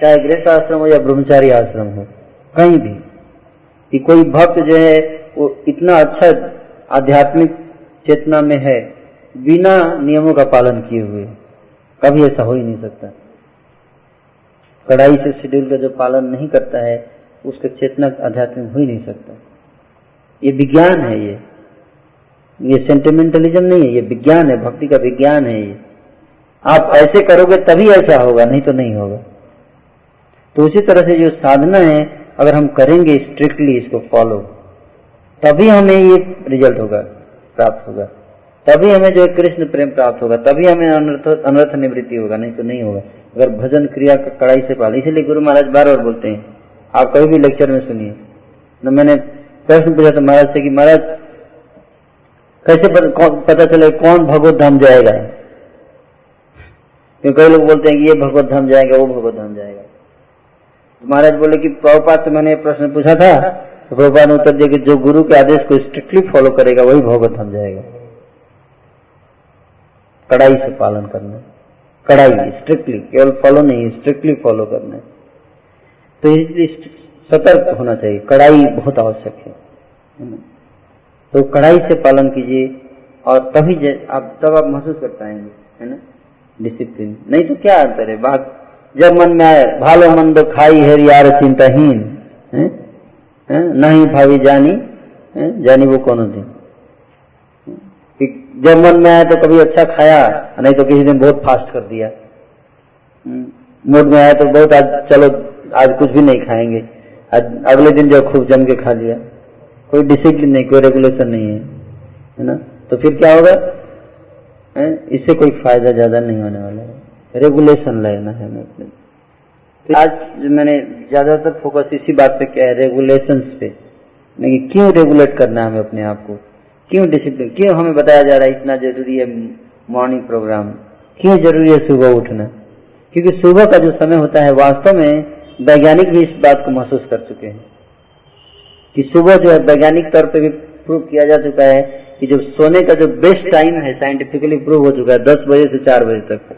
चाहे गृह आश्रम हो या ब्रह्मचारी आश्रम हो, कहीं भी, कि कोई भक्त जो है, वो इतना अच्छा आध्यात्मिक चेतना में है, बिना नियमों का पालन किए हुए, कभी ऐसा हो ही नहीं सकता। कड़ाई से शेड्यूल का जो पालन नहीं करता है, उसका चेतना आध्यात्मिक हो ही नहीं सकता। ये विज्ञान है ये। ये सेंटिमेंटलिज्म नहीं है, ये विज्ञान है, भक्ति का विज्ञान है ये। आप ऐसे करोगे तभी ऐसा होगा, नहीं तो नहीं होगा। तो उसी तरह से जो साधना है, अगर हम करेंगे स्ट्रिक्टली इसको फॉलो तभी हमें ये रिज़ल्ट होगा, प्राप्त होगा। तभी हमें जो कृष्ण प्रेम प्राप्त होगा, तभी हमें अनर्थ अनर्थ निवृत्ति होगा, नहीं तो नहीं होगा। अगर भजन क्रिया का कड़ाई से पाल, इसीलिए गुरु महाराज बार बार बोलते हैं, आप कभी भी लेक्चर में सुनिए। तो मैंने प्रश्न पूछा था महाराज से कि महाराज कैसे पता चले कौन भगवत धाम जाएगा? क्योंकि कई लोग बोलते हैं कि ये भगवत धाम जाएगा, वो भगवत धाम जाएगा। तो महाराज बोले कि प्रभुपात से मैंने प्रश्न पूछा था तो प्रभुपात ने उत्तर दिया कि जो गुरु के आदेश को स्ट्रिक्टली फॉलो करेगा, वही भगवत धाम जाएगा। कड़ाई से पालन करना। कड़ाई, स्ट्रिक्टली, केवल फॉलो नहीं, स्ट्रिक्टली फॉलो करना। तो इसलिए सतर्क होना चाहिए। कड़ाई बहुत आवश्यक है। तो कड़ाई से पालन कीजिए और तभी आप, तब आप महसूस कर पाएँगे, है ना? डिसिप्लिन नहीं तो क्या अंतर है? बात जब मन में आए, भालो मंद खाई है यार चिंताहीन नहीं भावी जानी, है? जानी वो कौन दिन जब मन में आया तो कभी अच्छा खाया, नहीं तो किसी दिन बहुत फास्ट कर दिया। मूड में आया तो बहुत आज, चलो, आज कुछ भी नहीं खाएँगे। आज, अगले दिन जो खूब जम के खा लिया। कोई डिसिप्लिन नहीं, कोई रेगुलेशन नहीं है है ना? तो फिर क्या होगा? है? इससे कोई फ़ायदा ज़्यादा नहीं होने वाला है। रेगुलेशन लेना है अपने। तो आज मैंने ज़्यादातर फोकस इसी बात पे किया है रेगुलेशन पे। नहीं क्यों रेगुलेट करना है हमें अपने आप को? क्यों डिसिप्लिन क्यों हमें बताया जा रहा है इतना ज़रूरी है मॉर्निंग प्रोग्राम क्यों ज़रूरी है सुबह उठना? क्योंकि सुबह का जो समय होता है, वास्तव में वैज्ञानिक भी इस बात को महसूस कर चुके हैं। कि सुबह जो है वैज्ञानिक तौर पे भी प्रूव किया जा चुका है कि जो सोने का जो बेस्ट टाइम है साइंटिफिकली प्रूव हो चुका है, दस बजे से चार बजे तक।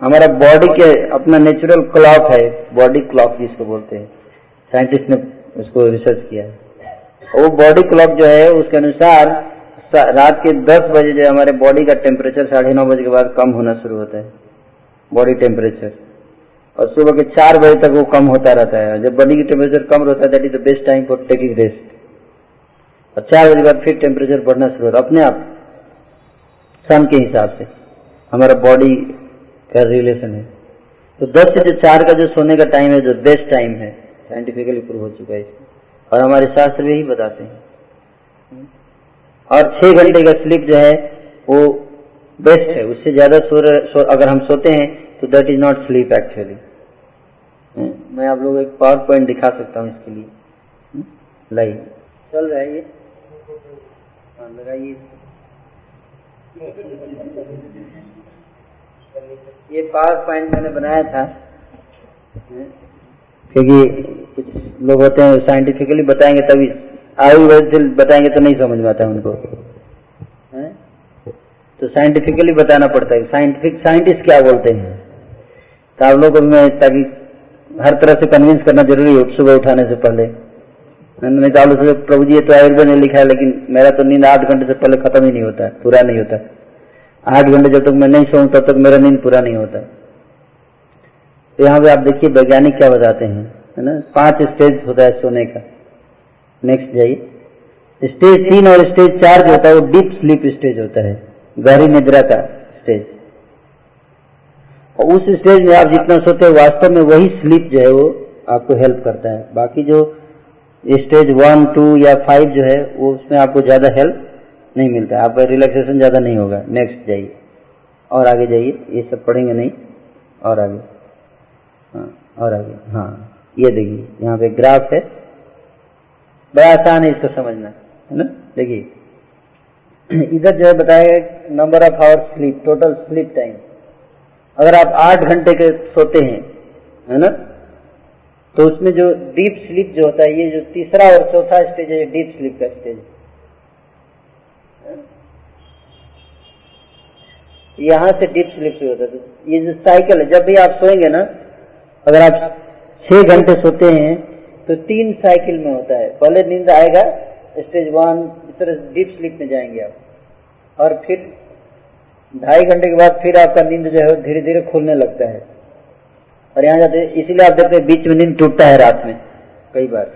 हमारा बॉडी के अपना नेचुरल क्लॉक है बॉडी क्लॉक जिसको बोलते हैं। साइंटिस्ट ने उसको रिसर्च किया है। वो बॉडी क्लॉक जो है, उसके अनुसार रात के दस बजे जो हमारे बॉडी का टेम्परेचर साढ़े नौ बजे के बाद कम होना शुरू होता है। बॉडी टेम्परेचर और सुबह के चार बजे तक वो कम होता रहता है। जब बॉडी की टेम्परेचर कम रहता है that is the best time for taking rest और चार बजे बाद फिर टेम्परेचर बढ़ना शुरू होता अपने आप सन के हिसाब से। हमारा बॉडी का रिलेशन है। तो दस से चार का जो सोने का टाइम है, जो बेस्ट टाइम है साइंटिफिकली प्रूव हो चुका है और हमारे शास्त्र यही बताते हैं। और छह घंटे का स्लीप जो है, वो बेस्ट है। उससे ज़्यादा सो, अगर हम सोते हैं तो that is not sleep actually मैं आप लोग एक पावर पॉइंट दिखा सकता हूँ इसके लिए। लाइव चल रहा है ये। हाँ लगाइए ये पावर पॉइंट मैंने बनाया था। क्योंकि कुछ लोग होते हैं साइंटिफिकली बताएँगे तभी आयुर्वेद से बताएँगे तो नहीं समझ में आता उनको। है? तो साइंटिफिकली बताना पड़ता है। साइंटिफिक साइंटिस्ट क्या बोलते हैं? तो आप लोगों ताकि हर तरह से कन्विंस करना ज़रूरी है सुबह उठाने से पहले। मैंने कहा से प्रभु जी, ये तो आयुर्वेद ने लिखा है, लेकिन मेरा तो नींद आठ घंटे से पहले खत्म ही नहीं होता, पूरा नहीं होता। आठ घंटे जब तक मैं नहीं सोऊं, तब तक मेरा नींद पूरा नहीं होता। तो यहाँ पे आप देखिए, वैज्ञानिक क्या बताते हैं, है ना? पाँच स्टेज होता है सोने का। नेक्स्ट जाइए। स्टेज तीन और स्टेज चार जो होता है, वो डीप स्लीप स्टेज होता है, गहरी निद्रा का स्टेज और उस स्टेज में आप जितना सोते हैं, वास्तव में वही स्लीप जो है वो आपको हेल्प करता है। बाकी जो स्टेज वन टू या फाइव जो है, वो उसमें आपको ज़्यादा हेल्प नहीं मिलता। आपका रिलैक्सेशन ज़्यादा नहीं होगा। नेक्स्ट जाइए। और आगे जाइए। ये सब पढ़ेंगे नहीं। और आगे। हाँ और आगे। हाँ ये देखिए। यहाँ पे ग्राफ है। बड़ा आसान है इसको समझना, है ना? देखिए। इधर जो है बताया number of hour sleep total sleep time अगर आप आठ घंटे के सोते हैं, है ना? तो उसमें जो डीप स्लीप जो होता है, ये जो तीसरा और चौथा स्टेज है डीप स्लीप का स्टेज यहाँ से डीप स्लीप से होता है। ये जो साइकिल है, जब भी आप सोएँगे ना, अगर आप छह घंटे सोते हैं तो तीन साइकिल में होता है। पहले नींद आएगा स्टेज वन इस तरह डीप स्लीप में जाएँगे आप। और फिर ढाई घंटे के बाद फिर आपका नींद जो है धीरे धीरे खुलने लगता है। और यहाँ जाते इसीलिए आप देखते हैं बीच में नींद टूटता है रात में, कई बार।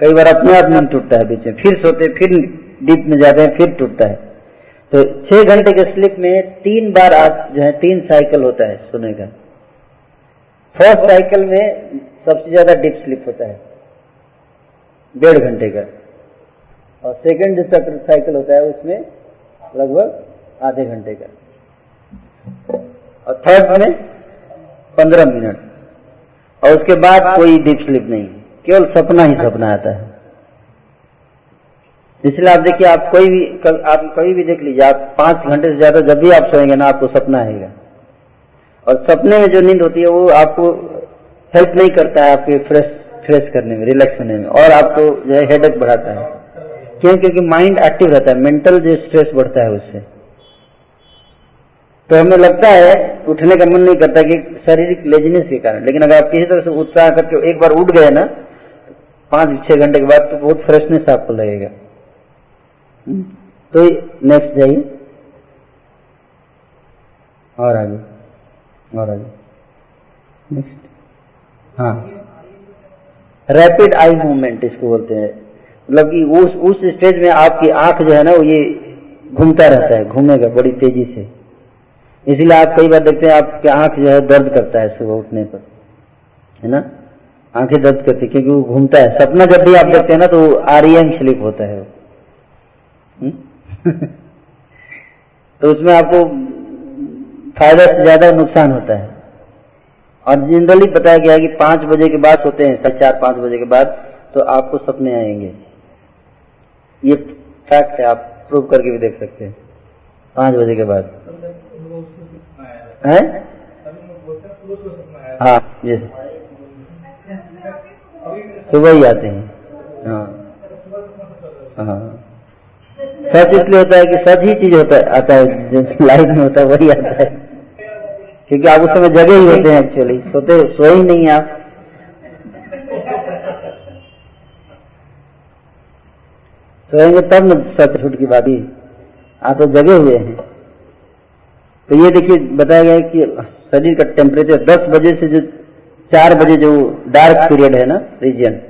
कई बार अपने आप नींद टूटता है बीच में। फिर सोते, फिर डीप में जाते हैं, फिर टूटता है। तो छह घंटे के स्लिप में तीन बार आप जो है, तीन साइकिल होता है सोने का। फ़र्स्ट साइकिल में सबसे ज़्यादा डीप स्लिप होता है, डेढ़ घंटे का। और सेकंड जो साइकिल होता है उसमें लगभग आधे घंटे का। और थर्ड में पंद्रह मिनट। और उसके बाद कोई डीप स्लिप नहीं। केवल सपना ही सपना आता है। इसलिए आप देखिए, आप कोई भी आप कभी भी देख लीजिए, आप पाँच घंटे से ज़्यादा जब भी आप सोएँगे ना, आपको सपना आएगा। और सपने में जो नींद होती है, वो आपको हेल्प नहीं करता है आपके फ्रेश फ्रेश करने में रिलैक्स होने में। और आपको जो है हेडेक बढ़ाता है। क्यों? क्योंकि माइंड एक्टिव रहता है। मेंटल जो स्ट्रेस बढ़ता है उससे। तो हमें लगता है, उठने का मन नहीं करता कि शारीरिक लेजीनेस के कारण। लेकिन अगर आप किसी तरह से उत्साह करके एक बार उठ गए ना पाँच छह घंटे के बाद तो बहुत फ्रेशनेस आपको लगेगा। हम्म? तो नेक्स्ट जाइए। और आगे। और आगे। नेक्स्ट हाँ। रैपिड आई मूवमेंट इसको बोलते हैं। मतलब कि उस उस स्टेज में आपकी आँख जो है ना, वो ये घूमता रहता है, घूमेगा बड़ी तेज़ी से। इसीलिए आप कई बार देखते हैं, आपकी आँख जो है दर्द करता है सुबह उठने पर। है ना? आँखें दर्द करती क्योंकि वो घूमता है। सपना जब भी आप देखते हैं ना तो आरियन स्लिप होता है हम्म? तो उसमें आपको फ़ायदा से ज़्यादा नुकसान होता है। और जनरली बताया गया है कि पाँच बजे के बाद सोते हैं, साढ़े चार, पाँच बजे के बाद तो आपको सपने आएँगे। ये फैक्ट है, आप प्रूव करके भी देख सकते हैं। पाँच बजे के बाद। है? हाँ ये। सुबह ही आते हैं। हाँ। हाँ। सच इसलिए होता है कि सच ही चीज़ होता है, आता है, जो लाइफ में होता है, वही आता है। क्योंकि आप उस समय जगह ही होते हैं एक्चुअली सोते सो ही नहीं आप। सोएँगे तब न सच छूट की बात ही आप तो जगे हुए हैं। तो ये देखिए, बताया गया कि शरीर का टेम्परेचर 10 बजे से जो 4 बजे जो डार्क पीरियड है ना रीजन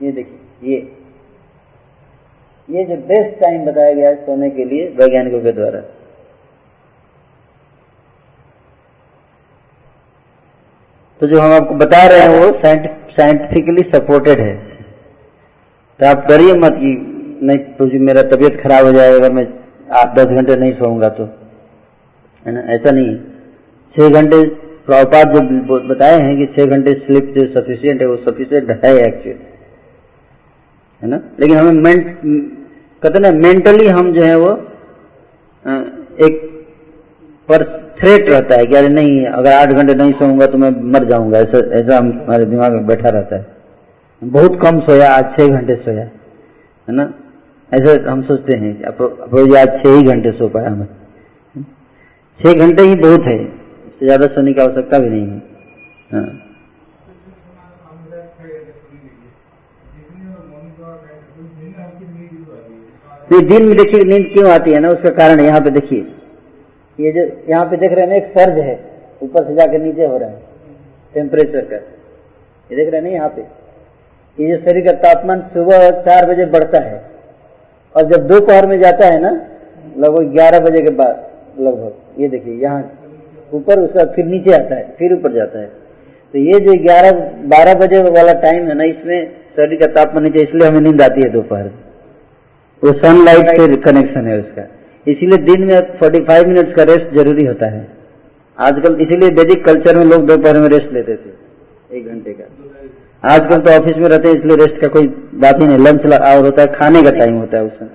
ये देखिए, ये ये जो बेस्ट टाइम बताया गया है सोने के लिए वैज्ञानिकों के द्वारा। तो जो हम आपको बता रहे हैं, वो साइंटिफिकली सपोर्टेड है। तो आप डरिए मत कि नहीं तो मेरा तबीयत खराब हो जाएगा अगर मैं आप दस घंटे नहीं सोऊँगा तो। है ना? ऐसा नहीं है। छह घंटे प्रभुपात जो बताए हैं कि छह घंटे स्लिप जो सफिशियंट है, वो सफिशियंट है एक्चुअली है ना? लेकिन हमें मेंट कहते ना मेंटली हम जो है वो एक पर थ्रेट रहता है कि अरे नहीं, अगर आठ घंटे नहीं सोऊँगा तो मैं मर जाऊँगा। ऐसा ऐसा हम हमारे दिमाग में बैठा रहता है। बहुत कम सोया, आज छह घंटे सोया। है ना? ऐसे हम सोचते हैं अब आज छह ही घंटे सो पाया मैं छह घंटे ही बहुत है। इससे ज़्यादा सोने की आवश्यकता भी नहीं है। हाँ। दिन में देखिए, नींद क्यों आती है ना? उसका कारण यहाँ पे देखिए। ये जो यहाँ पे देख रहे हैं ना, एक सर्ज है। ऊपर से जाकर नीचे हो रहा है। टेम्परेचर का। ये देख रहे हैं ना यहाँ पे। ये जो शरीर का तापमान सुबह चार बजे बढ़ता है, और जब दोपहर में जाता है ना, लगभग ग्यारह बजे के बाद, लगभग। ये देखिए, यहाँ ऊपर उसका फिर नीचे आता है, फिर ऊपर जाता है। तो ये जो ग्यारह, बारह बजे वाला टाइम है ना, इसमें शरीर का तापमान नीचे, इसलिए हमें नींद आती है दोपहर। वो सनलाइट से कनेक्शन है उसका। इसीलिए दिन में 45 मिनट्स का रेस्ट ज़रूरी होता है। आजकल इसीलिए वैदिक कल्चर में लोग दोपहर में रेस्ट लेते थे, एक घंटे का। आजकल तो ऑफ़िस में रहते हैं, इसलिए रेस्ट का कोई बात ही नहीं। लंच आवर होता है, खाने का टाइम होता है उसमें।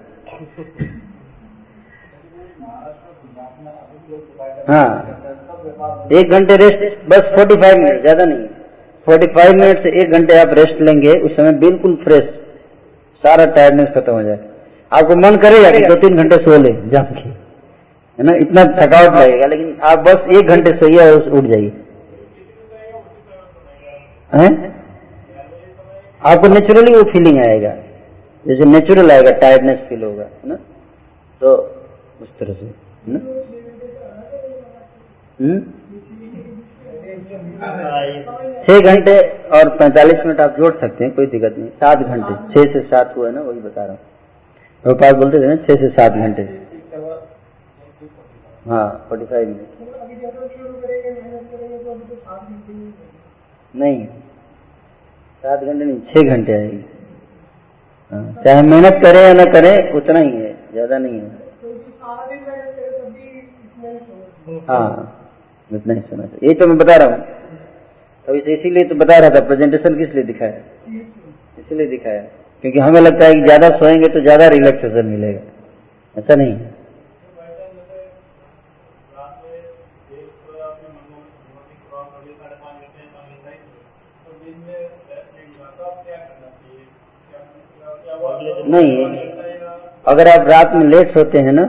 हाँ। एक घंटे रेस्ट बस 45 मिनट ज़्यादा नहीं। 45 मिनट से एक घंटे आप रेस्ट लेंगे, उस समय बिल्कुल फ्रेश सारा टायर्डनेस खत्म हो जाए आपको मन करेगा कि दो तीन घंटे सो ले जाम के। है ना? इतना थकावट लगेगा, लेकिन आप बस एक घंटे सोइए और उठ जाइए। आपको नेचुरली वो फीलिंग आएगा। जैसे नेचुरल आएगा टायर्डनेस फील होगा, है ना? तो उस तरह से, है ना? छह घंटे और पैंतालीस मिनट आप जोड़ सकते हैं कोई दिक्कत नहीं। सात घंटे छह से सात हुआ है ना वही बता रहा हूँ। गोपाल बोलते थे ना छह से सात घंटे। हाँ फोर्टी फाइव मिनट। नहीं सात घंटे नहीं छह घंटे आएगी। हाँ, चाहे मेहनत करें या ना करें उतना ही है ज़्यादा नहीं है। हाँ। इतना ही सुना यही तो मैं बता रहा हूँ। तो इसीलिए तो बता रहा था प्रेजेंटेशन किस लिए दिखाया? इसीलिए दिखाया। क्योंकि हमें लगता है कि ज़्यादा सोएँगे तो ज़्यादा रिलैक्सेशन मिलेगा। ऐसा नहीं। नहीं, अगर आप रात में लेट सोते हैं ना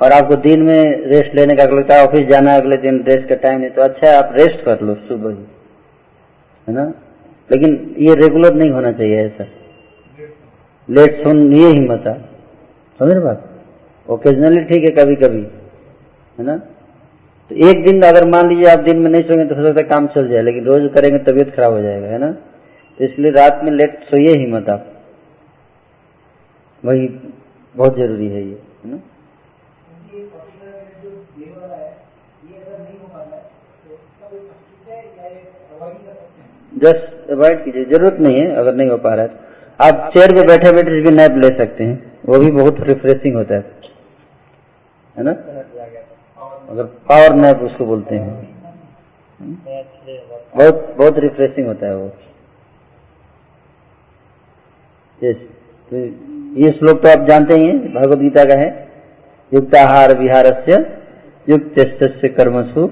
और आपको दिन में रेस्ट लेने का लगता है ऑफ़िस जाना है, अगले दिन रेस्ट का टाइम नहीं तो अच्छा है, आप रेस्ट कर लो सुबह ही। है ना? लेकिन ये रेगुलर नहीं होना चाहिए ऐसा। लेट सुन, ये हिम्मत है। समझ रहे बात? ओकेजनली ठीक है कभी कभी है ना? तो एक दिन अगर मान लीजिए आप दिन में नहीं सोएँगे तो हो सकता है काम चल जाए, लेकिन रोज करेंगे, तबीयत खराब हो जाएगा, है ना? तो इसलिए रात में लेट सोइए हिम्मत आप। वही बहुत ज़रूरी है ये, है ना? जस्ट अवॉइड कीजिए। ज़रूरत नहीं है, अगर नहीं हो पा रहा है आप चेयर पे बैठे बैठे भी नैप ले सकते हैं। वो भी बहुत रिफ्रेशिंग होता है। है ना? अगर पावर नैप उसको बोलते हैं। बहुत बहुत रिफ्रेशिंग होता है वो। तो ये श्लोक तो आप जानते ही हैं भगवद गीता का है। युक्ताहार विहार से युक्त कर्मसु।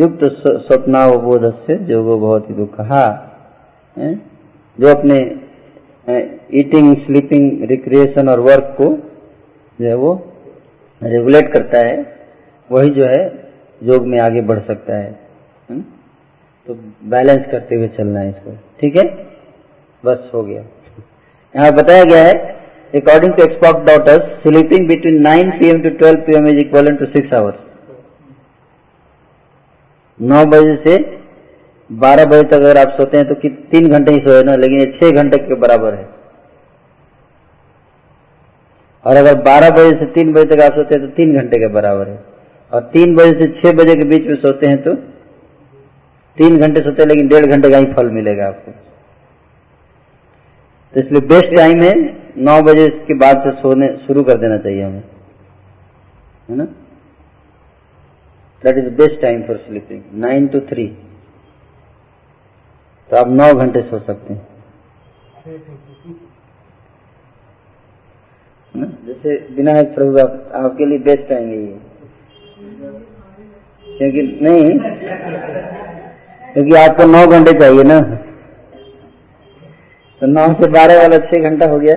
युक्त स्वप्नावबोध से जोगो बहुत ही दुख जो अपने ईटिंग स्लीपिंग रिक्रिएशन और वर्क को जो है वो रेगुलेट करता है, वही जो है योग में आगे बढ़ सकता है तो बैलेंस करते हुए चलना है इसको, ठीक है? बस हो गया। यहाँ बताया गया है according to expert doctors sleeping between 9 PM to 12 PM is equal to six hours नौ बजे से बारह बजे तक अगर आप सोते हैं तो तीन घंटे ही सोए ना, लेकिन ये छह घंटे के बराबर है। और अगर बारह बजे से तीन बजे तक आप सोते हैं तो तीन घंटे के बराबर है। और तीन बजे से छह बजे के बीच में सोते हैं तो तीन घंटे सोते हैं, लेकिन डेढ़ घंटे का ही फल मिलेगा आपको। तो इसलिए बेस्ट टाइम है नौ बजे के बाद से सोने, शुरू कर देना चाहिए हमें। है ना? That is best time for sleeping nine to three तो आप नौ घंटे सो सकते हैं? जैसे विनायक प्रभु आप, आपके लिए बेस्ट टाइम है ये। क्योंकि नहीं क्योंकि आपको नौ घंटे चाहिए ना। तो नौ से बारह वाला छह घंटा हो गया।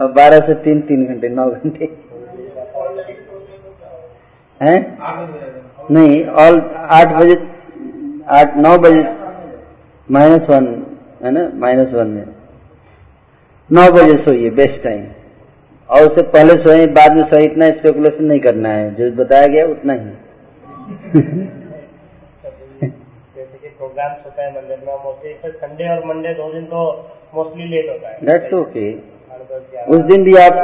और बारह से तीन तीन घंटे नौ घंटे। हैं? नहीं ऑल आठ बजे आठ नौ बजे माइनस वन है ना? माइनस वन में। नौ बजे सोइए बेस्ट टाइम और उससे पहले सोए बाद में सोए इतना स्पेकुलेशन नहीं करना है। जो बताया गया उतना ही। प्रोग्राम्स होता है मंदिर में मोस्टली संडे और मंडे दो दिन तो मोस्टली लेट होता है। ओके उस दिन भी आप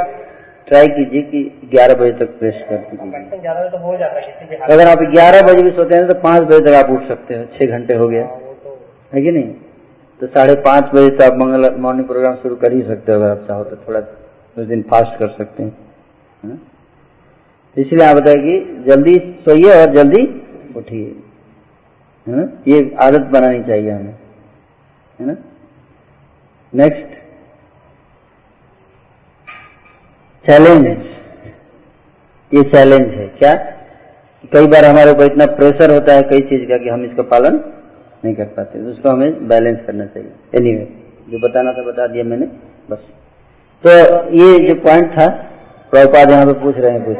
ट्राई कीजिए कि 11 बजे तक प्रेस कर दीजिए। ग्यारह तो हो है भी हाल अगर आप 11 बजे भी सोते हैं तो 5 बजे तक आप उठ सकते हो छह घंटे हो गया। वो तो है कि नहीं? तो साढ़े पाँच बजे से आप मंगल मॉर्निंग प्रोग्राम शुरू कर ही सकते हो अगर आप चाहो तो थोड़ा उस दिन फास्ट कर सकते हैं। है? तो इसलिए आप बताइए कि जल्दी सोइए और जल्दी उठिए। है ना? ये आदत बनानी चाहिए हमें। है ना? नेक्स्ट चैलेंज ये चैलेंज है। क्या? कई बार हमारे ऊपर इतना प्रेशर होता है कई चीज़ का कि हम इसका पालन नहीं कर पाते। तो उसको हमें बैलेंस करना चाहिए। एनी एनीवे जो बताना था बता दिया मैंने। बस। तो ये जो पॉइंट था, प्रभुपाद यहाँ पे पूछ रहे हैं कुछ।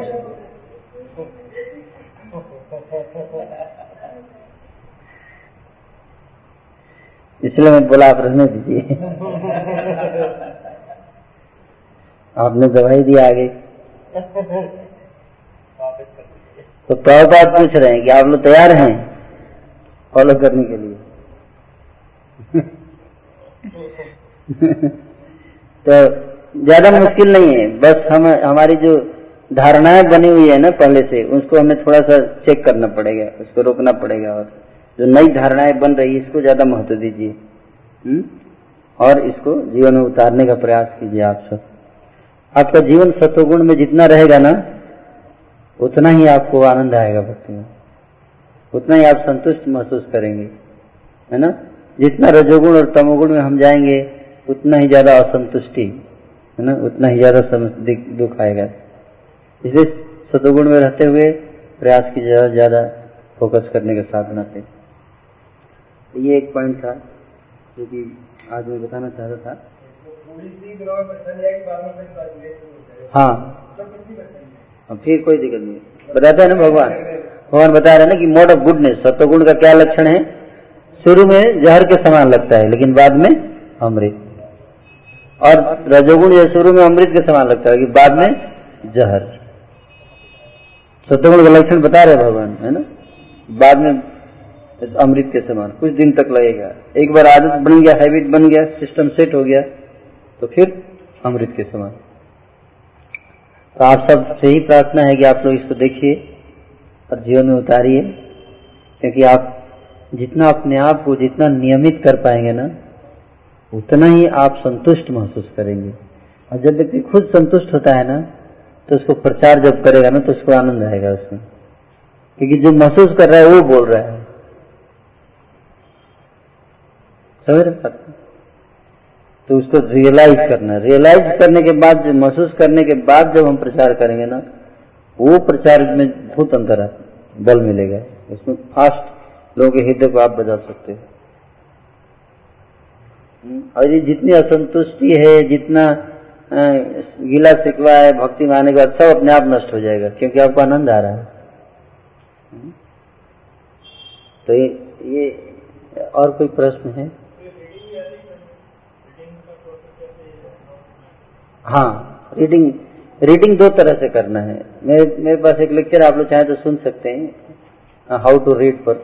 इसलिए मैं बोला आप रहने दीजिए। आपने दवाई दी आगे। तो प्रभुपाद पूछ रहे हैं कि आप लोग तैयार हैं फॉलो करने के लिए? तो ज़्यादा मुश्किल नहीं है। बस हम, हमारी जो धारणाएँ बनी हुई है ना पहले से, उसको हमें थोड़ा सा चेक करना पड़ेगा, उसको रोकना पड़ेगा और जो नई धारणाएँ बन रही है, इसको ज़्यादा महत्व दीजिए। हम्म? और इसको जीवन में उतारने का प्रयास कीजिए आप सब। आपका जीवन सत्वगुण में जितना रहेगा ना, उतना ही आपको आनंद आएगा भक्ति में। उतना ही आप संतुष्ट महसूस करेंगे, है ना? जितना रजोगुण और तमोगुण में हम जाएँगे, उतना ही ज़्यादा असंतुष्टि, है ना? उतना ही ज़्यादा दुख आएगा। इसलिए सतोगुण में रहते हुए प्रयास की ज़्यादा ज़्यादा फोकस करने का साधना से तो ये एक पॉइंट था, जो कि आज मैं बताना चाहता था। हाँ। हाँ, फिर कोई दिक्कत नहीं। बताते हैं ना भगवान। भगवान बता रहे हैं ना कि मोड ऑफ़ गुडनेस सत्वगुण का क्या लक्षण है? शुरू में जहर के समान लगता है लेकिन बाद में अमृत। और रजोगुण जो शुरू में अमृत के समान लगता है कि बाद में जहर। सत्वगुण का लक्षण बता रहे भगवान है ना? बाद में अमृत के समान कुछ दिन तक लगेगा। एक बार आदत बन गया हैबिट बन गया सिस्टम सेट हो गया। तो फिर अमृत के समान। तो आप सबसे ही प्रार्थना है कि आप लोग इसको देखिए और जीवन में उतारिए, क्योंकि आप जितना अपने आप को जितना नियमित कर पाएँगे ना, उतना ही आप संतुष्ट महसूस करेंगे। और जब व्यक्ति खुद संतुष्ट होता है ना तो उसको प्रचार जब करेगा ना तो उसको आनंद आएगा उसमें। क्योंकि जो महसूस कर रहा है, वो बोल रहा है। समझ रहे? तो उसको रियलाइज़ करना रियलाइज़ करने के बाद महसूस करने के बाद जब हम प्रचार करेंगे ना वो प्रचार में बहुत अंतर है बल मिलेगा। उसमें फास्ट लोगों के हृदय को आप बजा सकते हो। हम्म, और ये जितनी असंतुष्टि है जितना गीला सिकवा है भक्ति में आने के बाद सब अपने आप नष्ट हो जाएगा क्योंकि आपको आनंद आ रहा है। हम्म, तो ये, ये और कोई प्रश्न है? हाँ रीडिंग रीडिंग दो तरह से करना है। मेरे मेरे पास एक लेक्चर आप लोग चाहें तो सुन सकते हैं हाउ टू रीड पर।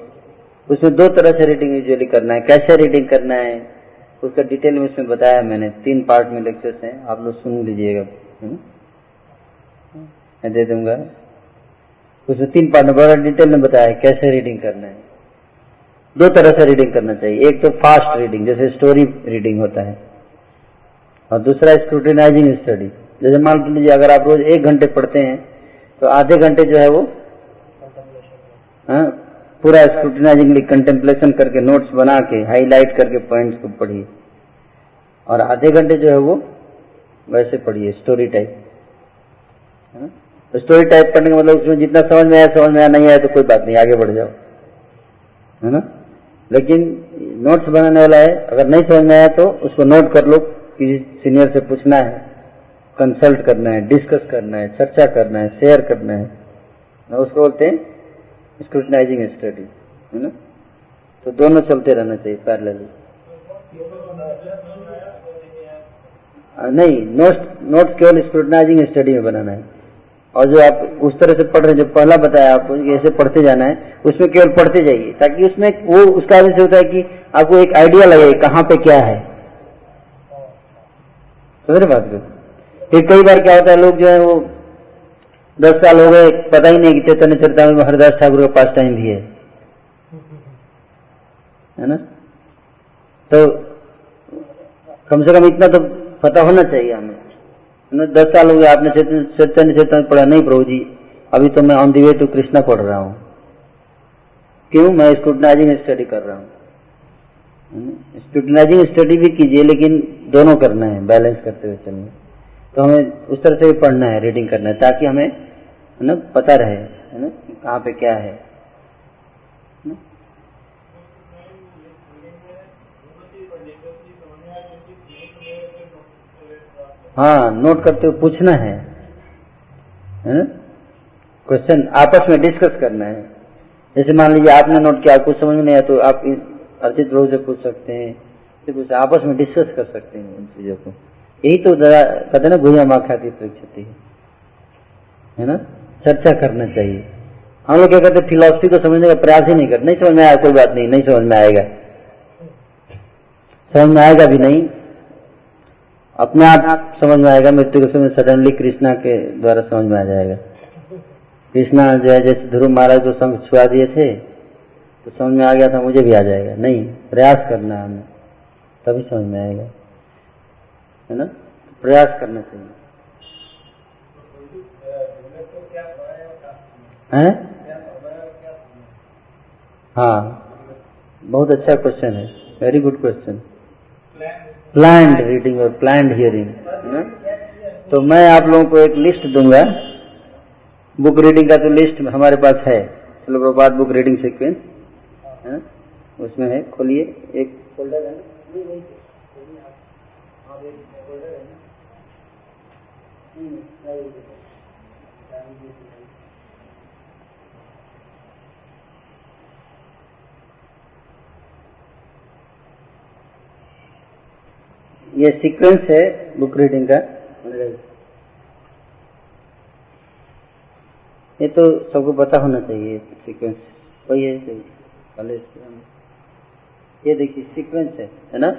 उसमें दो तरह से रीडिंग यूजुअली करना है। कैसे रीडिंग करना है, उसका डिटेल में उसमें बताया मैंने। तीन पार्ट में लेक्चर्स हैं, आप लोग सुन लीजिएगा। मैं दे दूँगा। उसमें तीन पार्ट में बड़ा डिटेल में बताया कैसे रीडिंग करना है। दो तरह से रीडिंग करना चाहिए। एक तो फास्ट रीडिंग जैसे स्टोरी रीडिंग होता है। और दूसरा स्क्रूटिनाइजिंग स्टडी जैसे मान लीजिए अगर आप रोज एक घंटे पढ़ते हैं तो आधे घंटे जो है वो हाँ, पूरा स्क्रूटिनाइजिंगली कंटेम्पलेशन करके नोट्स बना के हाईलाइट करके पॉइंट्स को पढ़िए। और आधे घंटे जो है वो वैसे पढ़िए स्टोरी टाइप स्टोरी टाइप पढ़ने का मतलब उसमें जितना समझ में आया समझ में आया नहीं आया तो कोई बात नहीं आगे बढ़ जाओ। है ना? लेकिन नोट्स बनाने वाला है अगर नहीं समझ में आया तो उसको नोट कर लो। किसी सीनियर से पूछना है कंसल्ट करना है डिस्कस करना है, चर्चा करना है शेयर करना है। ना उसको बोलते हैं स्क्रूटनाइजिंग स्टडी है ना? तो दोनों चलते रहना चाहिए पैरेलली नहीं नोट्स नोट्स केवल स्क्रूटनाइजिंग स्टडी में बनाना है। और जो आप उस तरह से पढ़ रहे हैं, जो पहला बताया आपको ऐसे पढ़ते जाना है, उसमें केवल पढ़ते जाइए, ताकि उसमें वो, उसका होता है कि आपको एक आइडिया लगे कहाँ पे क्या है। समझ रहे बात को फिर कई बार क्या होता है, लोग जो है वो दस साल हो गए, पता ही नहीं कि चैतन्य चरता में हरिदास ठाकुर का पास टाइम भी है। है ना? तो कम से कम इतना तो पता होना चाहिए हमें। दस साल हो गए, आपने चैतन्य चेतन पढ़ा नहीं, प्रभु जी। अभी तो मैं on the way to Krishna पढ़ रहा हूँ। क्यों? मैं स्क्रूटनाइजिंग स्टडी कर रहा हूँ। स्क्रूटनाइजिंग स्टडी भी कीजिए, लेकिन दोनों करना है बैलेंस करते हुए चलना तो हमें उस तरह से भी पढ़ना है रीडिंग करना है, ताकि हमें, है ना, पता रहे, है ना, कहाँ पे क्या है। हाँ नोट करते हुए पूछना है क्वेश्चन आपस में डिस्कस करना है। जैसे मान लीजिए आपने नोट किया, कुछ समझ में नहीं आया तो आप अर्जित प्रभु से पूछ सकते हैं। कुछ आपस में डिस्कस कर सकते हैं इन चीज़ों को। यही तो कहते ना भूया माँ ख्याति परीक्षती है। ना? चर्चा करना चाहिए। हम लोग क्या करते फिलोसफी को समझने का प्रयास ही नहीं करते। नहीं समझ में आया, कोई बात नहीं नहीं समझ में आएगा। समझ में आएगा भी नहीं। अपने आप समझ में आएगा, मृत्यु के समय सडनली कृष्णा के द्वारा समझ में आ जाएगा। कृष्णा जो है, जैसे ध्रुव महाराज को संघ छुआ दिए थे तो समझ में आ गया था, मुझे भी आ जाएगा। नहीं, प्रयास करना है हमें। तभी समझ में आएगा। है ना? प्रयास करना चाहिए। है? हाँ। बहुत अच्छा क्वेश्चन है। Very good question planned reading और प्लान्ड हियरिंग तो मैं आप लोगों को एक लिस्ट दूँगा। बुक रीडिंग का तो लिस्ट हमारे पास है। चलो बाद बुक रीडिंग सीक्वेंस है उसमें है, खोलिए, एक फोल्डर है ये सीक्वेंस है बुक रीडिंग का ये तो सबको पता होना चाहिए सीक्वेंस वही है, पहले ये देखिए सीक्वेंस है है ना?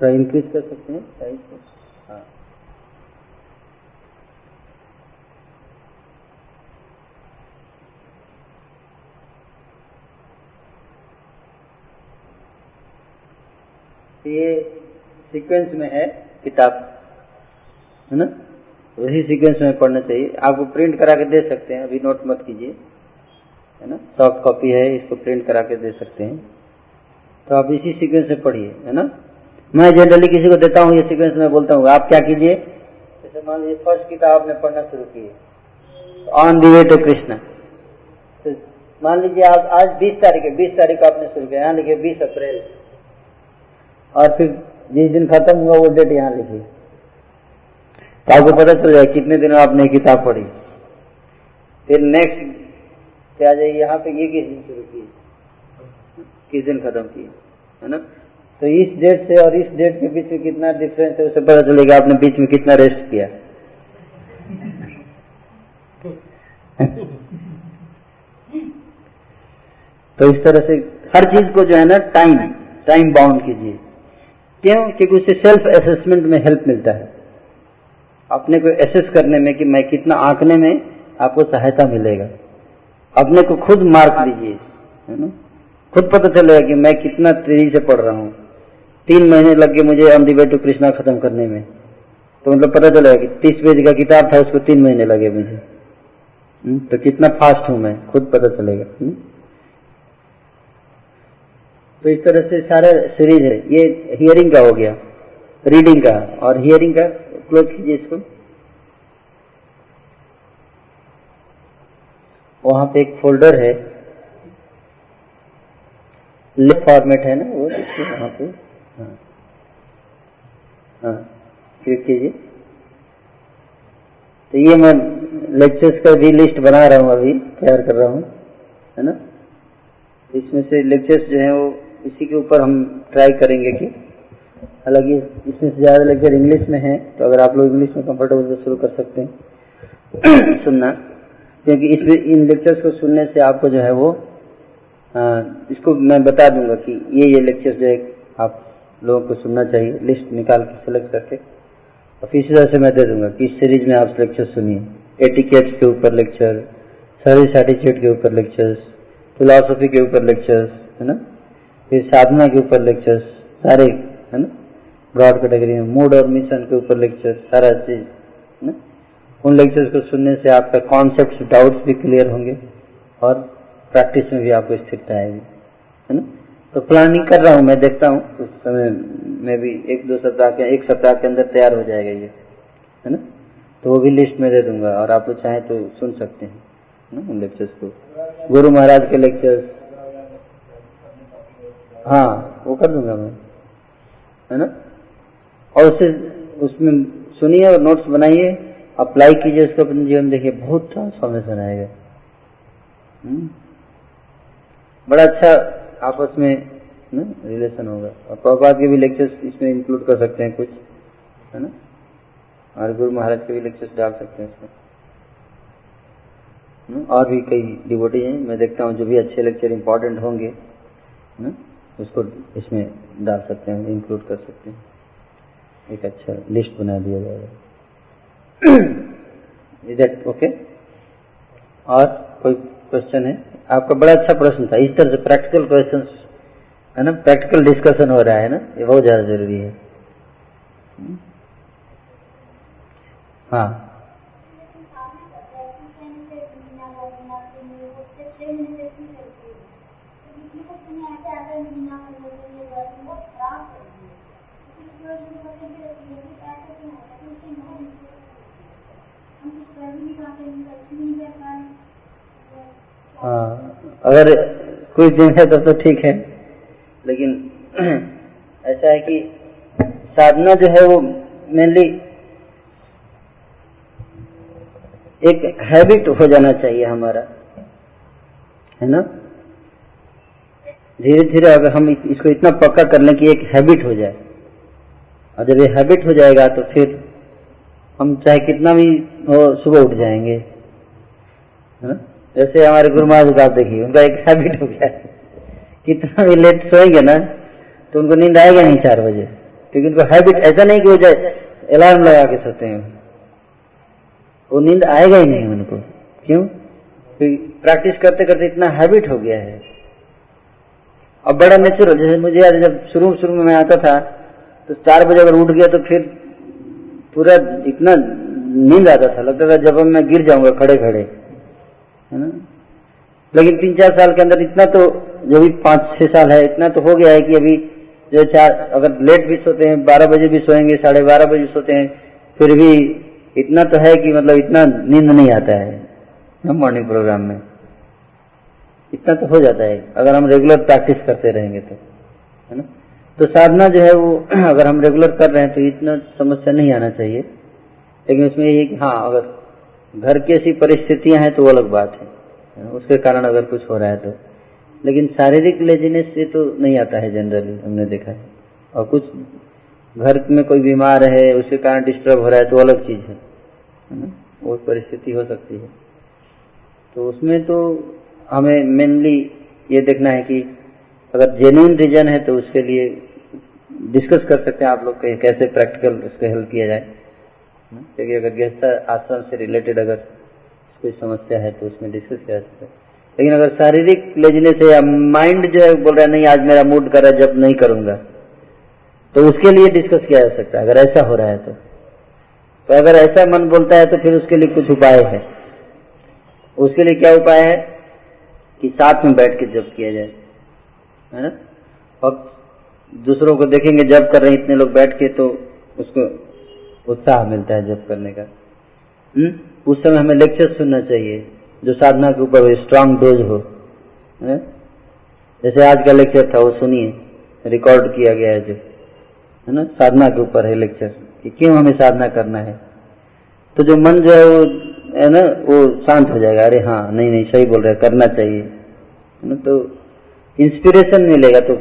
थोड़ा इंक्रीज कर सकते हैं साइज़ को। हाँ। ये सीक्वेंस में है किताब, है ना? वही सीक्वेंस में पढ़ना चाहिए। आपको प्रिंट करा के दे सकते हैं, अभी नोट मत कीजिए। है ना? सॉफ्ट कॉपी है, इसको प्रिंट करा के दे सकते हैं। तो आप इसी सीक्वेंस में पढ़िए, है ना? मैं जनरली किसी को देता हूँ, ये सीक्वेंस में बोलता हूँ, आप क्या कीजिए? जैसे मान लीजिए फ़र्स्ट किताब आपने पढ़ना शुरू की on the way to Krishna मान लीजिए, आप आज 20 तारीख है 20 तारीख आपने शुरू किया, यहाँ लिखिए 20 अप्रैल। और फिर जिस दिन खत्म हुआ, वो डेट यहाँ लिखी तो आपको पता चल जाए कितने दिनों आपने किताब पढ़ी। फिर नेक्स्ट क्या जाइए, यहाँ पे ये किस दिन शुरू की किस दिन खत्म किए है ना? तो इस डेट से और इस डेट के बीच में कितना डिफरेंस है उसे पता चलेगा आपने बीच में कितना रेस्ट किया। तो इस तरह से हर चीज़ को जो है ना टाइम टाइम बाउंड कीजिए। क्यों? क्योंकि उससे सेल्फ असेसमेंट में हेल्प मिलता है। अपने को एसेस करने में कि मैं कितना आंकने में आपको सहायता मिलेगा। अपने को खुद मार्क लीजिए है ना? खुद पता चलेगा कि मैं कितना तेज़ी से पढ़ रहा हूँ। तीन महीने लग गए मुझे ऑन टू कृष्णा खत्म करने में। तो मतलब पता चलेगा कि तीस पेज का किताब था उसको तीन महीने लगे मुझे। हम्म, तो कितना फास्ट हूँ मैं खुद पता चलेगा। हम्म। तो इस तरह से सारा सीरीज़ है। ये हियरिंग का हो गया रीडिंग का। और हियरिंग का क्लोज कीजिए इसको। वहाँ पे एक फोल्डर है। लिप फॉर्मेट है ना वो देखिए वहाँ पे। हाँ। हाँ क्लिक कीजिए। तो ये मैं लेक्चर्स का भी लिस्ट बना रहा हूँ अभी, तैयार कर रहा हूँ, है ना? इसमें से लेक्चर्स जो है वो इसी के ऊपर हम ट्राई करेंगे कि हालाँकि इसमें से ज़्यादा लेक्चर इंग्लिश में है तो अगर आप लोग इंग्लिश में कंफर्टेबल तो शुरू कर सकते हैं। सुनना। क्योंकि इस इन लेक्चर्स को सुनने से आपको जो है वो आ, इसको मैं बता दूँगा कि ये ये लेक्चर्स जो है आप लोगों को सुनना चाहिए लिस्ट निकाल के सिलेक्ट करके। और फिर इसी तरह से मैं दे दूँगा कि इस सीरीज़ में आप लेक्चर सुनिए। एटिकेट्स के ऊपर लेक्चर सर्विस एटीट्यूड के ऊपर लेक्चर्स फिलोसफी के ऊपर लेक्चर्स है ना? फिर साधना के ऊपर लेक्चर्स सारे है ना? ब्रॉड कैटेगरी में मूड और मिशन के ऊपर लेक्चर सारा चीज़। उन लेक्चर्स को सुनने से आपका कॉन्सेप्ट डाउट्स भी क्लियर होंगे और प्रैक्टिस में भी आपको स्थिरता आएगी, है ना? तो प्लानिंग कर रहा हूँ, मैं देखता हूँ, उस समय में भी एक, दो सप्ताह के, एक सप्ताह के अंदर तैयार हो जाएगा ये, है ना? तो वो भी लिस्ट में दे दूँगा और आप लोग चाहें तो सुन सकते हैं ना, उन लेक्चर्स को। गुरु महाराज के लेक्चर्स हाँ वो कर दूँगा मैं, है ना? और उससे उसमें सुनिए और नोट्स बनाइए। अप्लाई कीजिए उसको अपने जीवन देखिए बहुत ट्रांसफॉर्मेशन आएगा। हम्म। बड़ा अच्छा आपस में ना रिलेशन होगा। और प्रभुपाद के भी लेक्चर्स इसमें इंक्लूड कर सकते हैं कुछ है ना? और गुरु महाराज के भी लेक्चर्स डाल सकते हैं इसमें। हम्म, और भी कई डिवोटी हैं। मैं देखता हूँ जो भी अच्छे लेक्चर इंपॉर्टेंट होंगे ना? उसको इसमें डाल सकते हैं इंक्लूड कर सकते हैं। एक अच्छा लिस्ट बना दिया जाएगा। दैट ओके और कोई क्वेश्चन है? आपका बड़ा अच्छा प्रश्न था। इस तरह से प्रैक्टिकल क्वेश्चन है ना? प्रैक्टिकल डिस्कशन हो रहा है ना? ये बहुत ज़्यादा ज़रूरी है। हाँ। हाँ। अगर कुछ दिन है तो तो ठीक है। लेकिन ऐसा है कि साधना जो है वो मेनली एक हैबिट हो जाना चाहिए हमारा। है ना? धीरे धीरे अगर हम इसको इतना पक्का कर लें कि एक हैबिट हो जाए। और जब ये हैबिट हो जाएगा तो फिर हम चाहे कितना भी हो सुबह उठ जाएँगे। है ना? जैसे हमारे गुरु महाराज आप देखिए उनका एक हैबिट हो गया। कितना भी लेट सोएँगे ना तो उनको नींद आएगा नहीं चार बजे। क्योंकि उनको हैबिट ऐसा नहीं कि वो जाए अलार्म लगा के सोते हैं। वो नींद आएगा ही नहीं उनको। क्यों? क्योंकि प्रैक्टिस करते करते इतना हैबिट हो गया है। अब बड़ा नेचुरल जैसे मुझे याद जब शुरू शुरू में मैं आता था तो चार बजे अगर उठ गया तो फिर पूरा इतना नींद आता था। लगता था जब मैं गिर जाऊँगा खड़े खड़े है ना? लेकिन तीन चार साल के अंदर इतना तो जो भी पाँच, छह साल है, इतना तो हो गया है कि अभी जो चार, अगर लेट भी सोते हैं, बारह बजे भी सोएँगे, साढ़े बारह बजे सोते हैं, फिर भी इतना तो है कि मतलब इतना नींद नहीं आता है मॉर्निंग प्रोग्राम में। इतना तो हो जाता है, अगर हम रेगुलर प्रैक्टिस करते रहेंगे तो है ना? तो साधना जो है वो, अगर हम रेगुलर कर रहे हैं तो इतना समस्या नहीं आना चाहिए। लेकिन उसमें ये कि हाँ अगर घर की ऐसी परिस्थितियाँ हैं तो वो अलग बात है। उसके कारण अगर कुछ हो रहा है तो। लेकिन शारीरिक लेजीनेस से तो नहीं आता है जनरली हमने देखा है। और कुछ घर में कोई बीमार है, उसके कारण डिस्टर्ब हो रहा है तो अलग चीज़ है। वो परिस्थिति हो सकती है। तो उसमें तो हमें मेनली ये देखना है कि अगर जेन्यून रीजन है तो उसके लिए डिस्कस कर सकते हैं आप लोग कैसे प्रैक्टिकल उसको हेल्प किया जाए। क्योंकि अगर गृहस्थ आश्रम से रिलेटेड अगर कोई समस्या है तो उसमें डिस्कस किया सकता है। लेकिन अगर शारीरिक लेजनेस है या माइंड जो है, बोल रहा है, नहीं, आज मेरा मूड कर रहा है, जब नहीं करूँगा। तो उसके लिए डिस्कस किया जा सकता है, अगर ऐसा हो रहा है तो। तो अगर ऐसा मन बोलता है तो फिर उसके लिए कुछ उपाय है। उसके लिए क्या उपाय है? कि साथ में बैठ के जब किया जाए, है ना? और दूसरों को देखेंगे, जब कर रहे हैं, इतने लोग बैठ के तो उसको उत्साह मिलता है जब करने का? हम्म? उस समय हमें लेक्चर सुनना चाहिए, जो साधना के ऊपर स्ट्रांग डोज हो। है? जैसे आज का लेक्चर था, वो सुनिए। रिकॉर्ड किया गया है जो। है ना? साधना के ऊपर है लेक्चर कि क्यों हमें साधना करना है। तो जो मन जो है, वो, है ना, वो शांत हो जाएगा। अरे हाँ नहीं नहीं, सही बोल रहे करना चाहिए। है ना? तो इंस्पिरेशन मिलेगा तो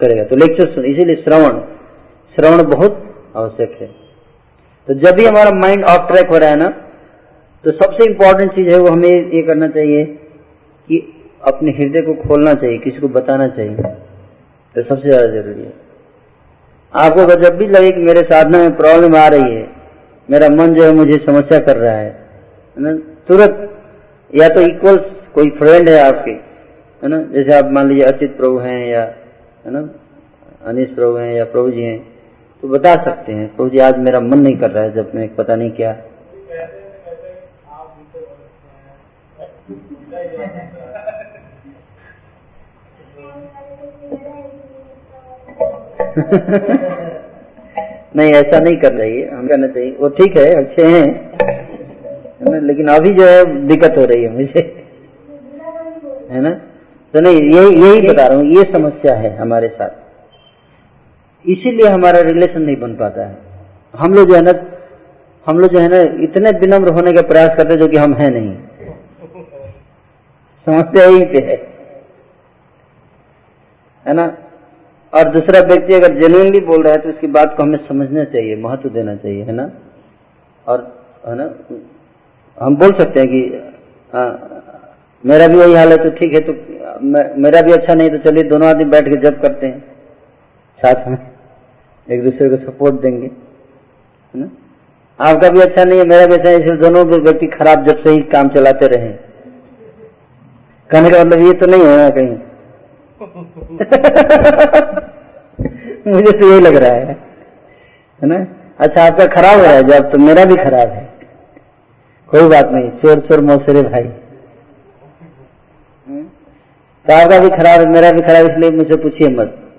करेगा। तो लेक्चर सुन, इसीलिए श्रवण। श्रवण बहुत आवश्यक है। तो जब भी हमारा माइंड ऑफ़ ट्रैक हो रहा है ना तो सबसे इंपॉर्टेंट चीज़ है वो हमें ये करना चाहिए कि अपने हृदय को खोलना चाहिए, किसी को बताना चाहिए। तो सबसे ज़्यादा ज़रूरी है। आपको जब भी लगे कि मेरे साधना में प्रॉब्लम आ रही है, मेरा मन जो है मुझे समस्या कर रहा है ना? तुरंत, या तो इक्वल कोई फ्रेंड है आपके, है ना? जैसे आप मान लीजिए अचित प्रभु हैं या, है ना? अनिश प्रभु हैं या प्रभु जी हैं तो बता सकते हैं। प्रभु जी, आज मेरा मन नहीं कर रहा है, जब मैं पता नहीं क्या। नहीं, ऐसा नहीं कर रही है। हम कहना चाहिए, वो ठीक है, अच्छे हैं। लेकिन अभी जो है, दिक्कत हो रही है मुझे। है ना? तो नहीं, यही यही बता रहा हूँ, ये समस्या है हमारे साथ। इसीलिए हमारा रिलेशन नहीं बन पाता है। हम लोग जो है ना हम लोग जो है ना इतने विनम्र होने का प्रयास करते जो कि हम हैं नहीं। समस्या यही पे है। है ना? और दूसरा व्यक्ति अगर जेन्युइनली बोल रहा है तो उसकी बात को हमें समझना चाहिए महत्व देना चाहिए है ना? और है ना? हम बोल सकते हैं कि आ, मेरा भी वही हाल है तो ठीक है तो मेरा भी अच्छा नहीं तो चलिए दोनों आदमी बैठ के जब करते हैं। साथ में। एक दूसरे को सपोर्ट देंगे, है ना? आपका भी अच्छा नहीं है, मेरा भी अच्छा है, इसलिए दोनों व्यक्ति खराब जब से ही काम चलाते रहे। कहने का मतलब ये तो नहीं होना कहीं। मुझे तो यही लग रहा है है ना? अच्छा आपका खराब हो रहा है, जब तो मेरा भी खराब है। कोई बात नहीं, चोर चोर मौसरे भाई। तो आपका भी खराब है, मेरा भी खराब इसलिए मुझे पूछिए मत,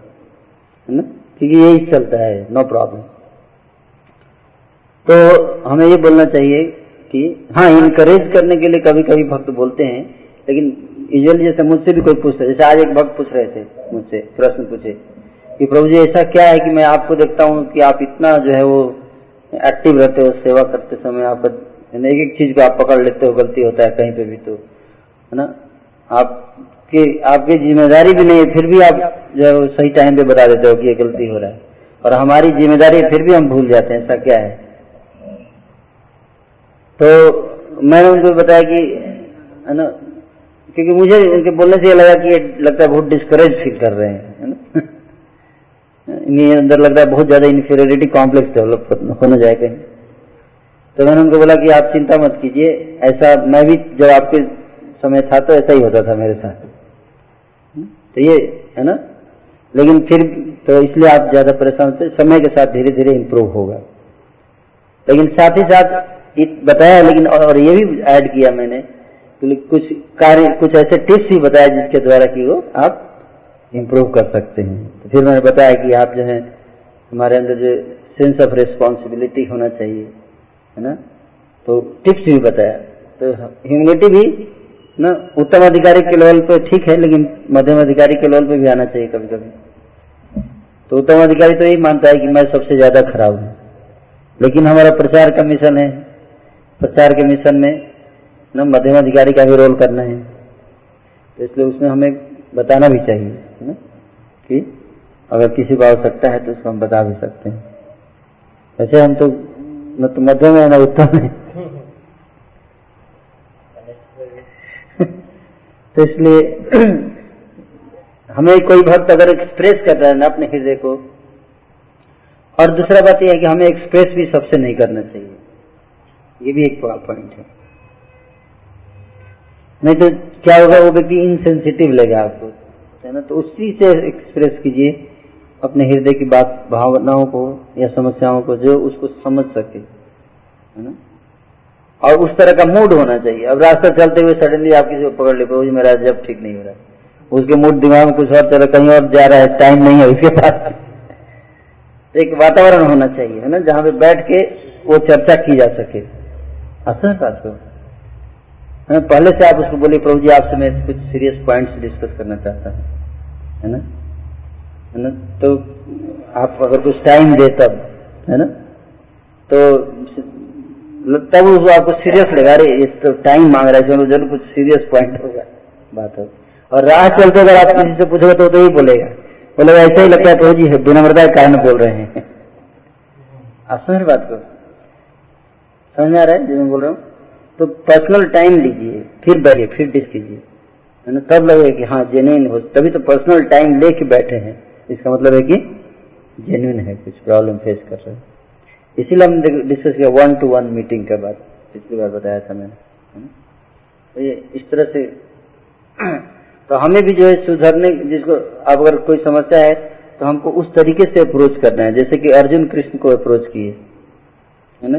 है ना? क्योंकि यही चलता है नो प्रॉब्लम तो हमें ये बोलना चाहिए कि हाँ इनकरेज करने के लिए कभी कभी भक्त बोलते हैं, लेकिन यूजली जैसे मुझसे भी कोई पूछता है जैसे आज एक भक्त पूछ रहे थे मुझसे, प्रश्न पूछे, कि प्रभु जी, ऐसा क्या है कि मैं आपको देखता हूँ कि आप इतना जो है वो एक्टिव रहते हो, सेवा करते समय आप एक एक चीज़ को आप पकड़ लेते हो, गलती होता है कहीं पे भी तो है ना? आपके, आपकी ज़िम्मेदारी भी नहीं है, फिर भी आप जो सही टाइम पे बता देते हो कि ये गलती हो रहा है। और हमारी ज़िम्मेदारी फिर भी हम भूल जाते हैं, ऐसा क्या है? तो मैंने उनको बताया कि, है ना, क्योंकि मुझे उनके बोलने से ये लगा कि ये लगता है बहुत डिस्करेज फील कर रहे हैं, है ना? इन्हें अंदर लग रहा है बहुत ज़्यादा इन्फीरियरिटी कॉम्प्लेक्स डेवलप होने जाए कहीं तो मैंने उनको बोला कि आप चिंता मत कीजिए, ऐसा मैं भी जब आपके समय था तो ऐसा ही होता था मेरे साथ। तो ये, है ना? लेकिन फिर तो इसलिए आप ज़्यादा परेशान होते, समय के साथ धीरे धीरे इम्प्रूव होगा। लेकिन साथ ही साथ बताया, लेकिन और ये भी ऐड किया मैंने कुछ कार्य, कुछ ऐसे टिप्स भी बताया जिसके द्वारा कि वो आप इम्प्रूव कर सकते हैं। तो फिर मैंने बताया कि आप जो है, हमारे अंदर जो सेंस ऑफ़ रिस्पॉन्सिबिलिटी होना चाहिए, है ना? तो टिप्स भी बताया। तो ह्यूमिलिटी भी ना, उत्तम अधिकारी के लेवल पे ठीक है, लेकिन मध्यम अधिकारी के लेवल पे भी आना चाहिए कभी कभी तो उत्तम अधिकारी तो यही मानता है कि मैं सबसे ज़्यादा खराब हूँ। लेकिन हमारा प्रचार का मिशन है। प्रचार के मिशन में न, मध्यम अधिकारी का भी रोल करना है। तो इसलिए उसमें हमें बताना भी चाहिए ना? कि अगर किसी को आवश्यकता है तो उसको हम बता भी सकते हैं। वैसे हम तो न तो मध्यम है, न उत्तम है। तो इसलिए हमें कोई भक्त अगर एक्सप्रेस कर रहा है ना अपने हृदय को, और दूसरा बात यह है कि हमें एक्सप्रेस भी सबसे नहीं करना चाहिए। ये भी एक पॉइंट है। नहीं तो क्या होगा, वो व्यक्ति इनसेंसिटिव लेगा आपको, है ना? तो उसी से एक्सप्रेस कीजिए अपने हृदय की बात, भावनाओं को या समस्याओं को, जो उसको समझ सके, है ना? और उस तरह का मूड होना चाहिए। अब रास्ता चलते हुए सडनली आप किसी को पकड़ ले पाओ मेरा जब ठीक नहीं हो रहा। उसके मूड दिमाग में कुछ और तरह कहीं और जा रहा है टाइम नहीं है उसके पास। एक वातावरण होना चाहिए, है ना, जहाँ पे बैठ के वो चर्चा की जा सके। असर है। पहले से आप उसको बोले प्रभु जी, आपसे मैं कुछ सीरियस पॉइंट्स डिस्कस करना चाहता हूँ। है ना? है ना? तो आप अगर कुछ टाइम दे तब, है ना? तो तब उसको आपको सीरियस लगा रहे इस तो टाइम मांग रहा है चलो ज़रूर कुछ सीरियस पॉइंट होगा बात हो और राह चलते अगर आप किसी से पूछोगे तो, तो ही बोलेगा। बोलेगा ऐसा ही लगता है प्रभु जी विनम्रता कारण बोल रहे हैं। आप समझ बात को? समझ में आ रहा है जो मैं बोल रहा हूँ? तो पर्सनल टाइम लीजिए फिर बैठिए फिर डिस कीजिए। है ना तब लगेगा कि हाँ जेन्यून हो तभी तो पर्सनल टाइम लेके बैठे हैं। इसका मतलब है कि जेन्यून है कुछ प्रॉब्लम फेस कर रहे हैं। इसीलिए हमने डिस्कस किया वन टू वन मीटिंग के बाद पिछली बार बताया था मैंने तो ये इस तरह से तो हमें भी जो है सुधरने, जिसको अब अगर कोई समस्या है तो हमको उस तरीके से अप्रोच करना है, जैसे कि अर्जुन कृष्ण को अप्रोच किए, है ना?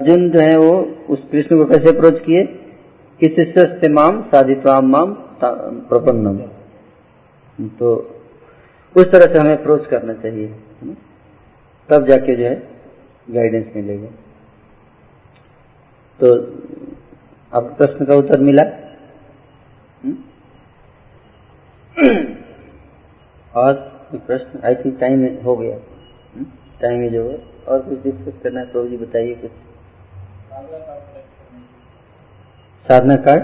अर्जुन जो है वो उस कृष्ण को कैसे अप्रोच किए? कि शिष्य माम, साधित्वाम माम प्रपन्नम। तो उस तरह से हमें अप्रोच करना चाहिए तब जाके जो है गाइडेंस मिलेगा। तो अब प्रश्न का उत्तर मिला। हम्म? और प्रश्न, आई थिंक टाइम हो गया। टाइम हम्म? जो है और कुछ डिस्कस करना है तो जी बताइए कुछ। साधना कार्ड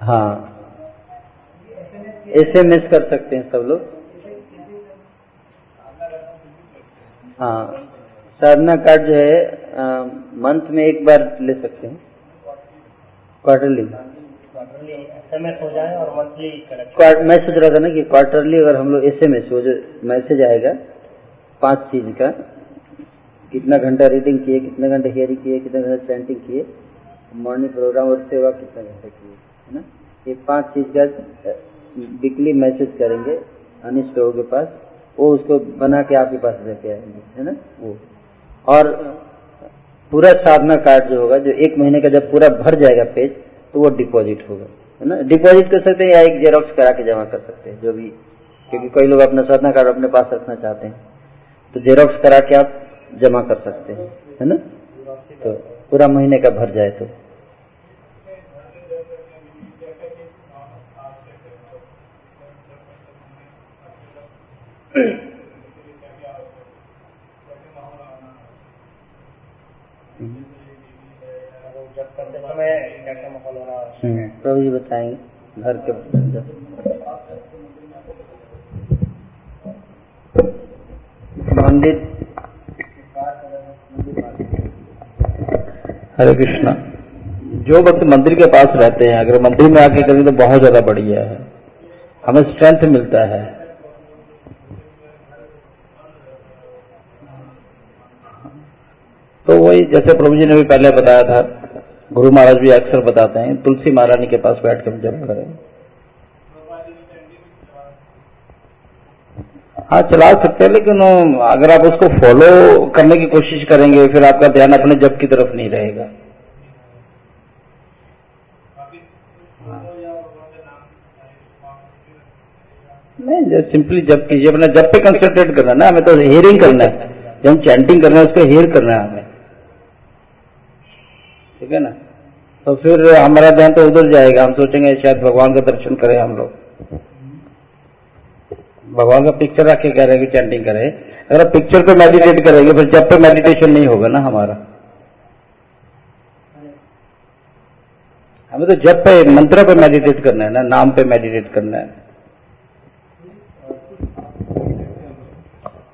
हाँ। एस एम एस कर सकते हैं सब लोग। हाँ साधना कार्ड जो है मंथ में एक बार ले सकते हैं। क्वार्टरली मैं सोच रहा था ना कि क्वार्टरली अगर हम लोग एस एम एस वो जो मैसेज आएगा पाँच चीज़ का कितना घंटा रीडिंग किए कितने घंटे हियरिंग किए कितने घंटे चैंटिंग किए मॉर्निंग प्रोग्राम और सेवा कितना घंटे किए है ना? ये पाँच चीज़ का वीकली मैसेज करेंगे अनिष्ट लोगों के पास। वो उसको बना के आपके पास लेके आएँगे, है ना? वो। और पूरा साधना कार्ड जो होगा, जो एक महीने का जब पूरा भर जाएगा पेज तो वो डिपॉजिट होगा, है ना? डिपॉजिट कर सकते हैं या एक जेरोक्स करा के जमा कर सकते हैं, जो भी, क्योंकि कई लोग अपना साधना कार्ड अपने पास रखना चाहते हैं। तो जेरोक्स करा के आप जमा कर सकते हैं, है ना? तो पूरा महीने का भर जाए तो। प्रभु जी बताएँगे घर के मंदिर हरे कृष्णा। जो वक्त मंदिर के पास रहते हैं, अगर मंदिर में आके करें तो बहुत ज़्यादा बढ़िया है। हमें स्ट्रेंथ मिलता है। तो वही जैसे प्रभु जी ने भी पहले बताया था, गुरु महाराज भी अक्सर बताते हैं, तुलसी महारानी के पास बैठ कर जब करें। हाँ चला सकते हैं, लेकिन अगर आप उसको फॉलो करने की कोशिश करेंगे, फिर आपका ध्यान अपने जब की तरफ़ नहीं रहेगा। नहीं सिंपली जब कीजिए, अपना जब पे कंसेंट्रेट करना ना, हमें तो हियरिंग करना है। जब हम चैंटिंग करना है, उसको हेयर करना है हमें। ठीक है ना? तो फिर हमारा ध्यान तो उधर जाएगा। हम सोचेंगे शायद भगवान का दर्शन करें हम लोग। भगवान का पिक्चर रख के कह रहे हैं चैंटिंग करें। अगर पिक्चर पे मेडिटेट करेंगे, फिर जब पे मेडिटेशन नहीं होगा ना हमारा। हमें तो जब पे मंत्र पे मेडिटेट करना है ना, नाम पे मेडिटेट करना है।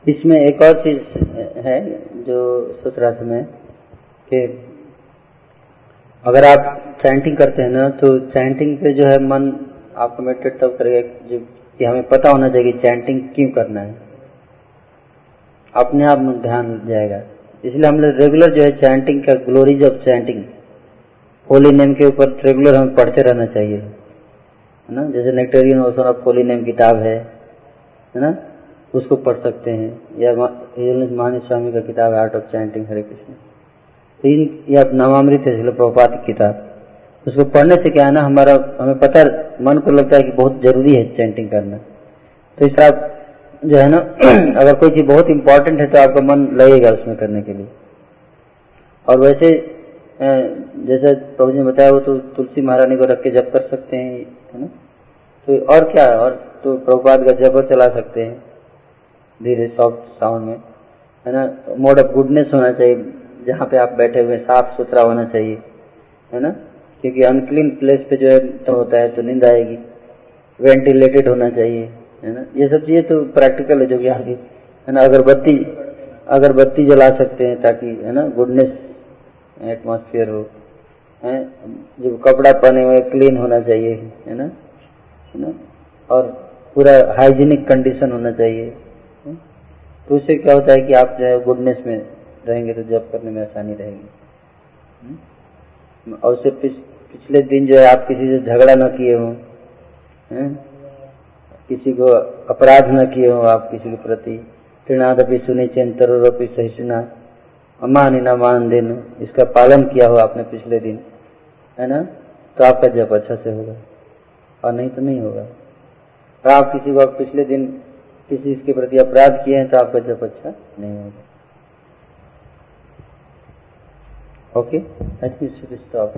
इसमें एक और चीज़ है जो सूत्रार्थ में कि अगर आप चैंटिंग करते हैं ना तो चैंटिंग पे जो है मन आपको मेडिटेट तब करेगा जो कि हमें पता होना चाहिए कि चैंटिंग क्यों करना है। अपने आप में ध्यान जाएगा। इसलिए हम लोग रेगुलर जो है चैंटिंग का glories of chanting holy name के ऊपर रेगुलर हमें पढ़ते रहना चाहिए। है ना? जैसे nectarean ocean of holy name किताब है है ना? उसको पढ़ सकते हैं। या महानी स्वामी का किताब है art of chanting Hare Krishna. या नवामृत है प्रभुपात की किताब। उसको पढ़ने से क्या है ना, हमारा, हमें पता मन को लगता है कि बहुत ज़रूरी है चैंटिंग करना। तो इस आप जो है ना, अगर कोई चीज़ बहुत इंपॉर्टेंट है तो आपका मन लगेगा उसमें करने के लिए। और वैसे जैसे प्रभु जी ने बताया, वो तो तुलसी महारानी को रख के जप कर सकते हैं, है ना? तो और क्या है, और तो प्रभुपाद का जप चला सकते हैं, धीरे सॉफ्ट साउंड में। है ना? मोड ऑफ़ गुडनेस होना चाहिए। जहाँ पे आप बैठे हुए साफ़ सुथरा होना चाहिए, है ना? क्योंकि अनक्लीन प्लेस पे जो है तो होता है तो नींद आएगी। वेंटिलेटेड होना चाहिए, है ना? ये सब चीज़ें तो प्रैक्टिकल है जो कि आगे, है ना? अगरबत्ती अगरबत्ती जला सकते हैं ताकि, है ना? गुडनेस एटमोसफियर हो, है? जो कपड़ा पहने हुए क्लीन होना चाहिए, है ना? है ना? और पूरा हाइजीनिक कंडीशन होना चाहिए तो उससे क्या होता है कि आप जो है गुडनेस में रहेंगे तो जब करने में आसानी रहेगी। और उससे पिछ, पिछले दिन जो है आप किसी से झगड़ा न किए हो किसी को अपराध न किए हो आप किसी के प्रति तृणादपि सुनी चेंतरोपी सहिष्णा अमान न मान दिन इसका पालन किया हो आपने पिछले दिन है ना? तो आपका जप अच्छा से होगा और नहीं तो नहीं होगा। और आप किसी को पिछले दिन किसी इसके प्रति अपराध किए हैं तो आपका जप अच्छा नहीं होगा। ओके? स्टॉप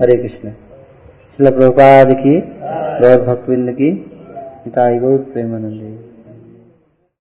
हरे कृष्ण शिल प्रभुपाद की गौर भक्तविंद की पिता गौर प्रेमानंद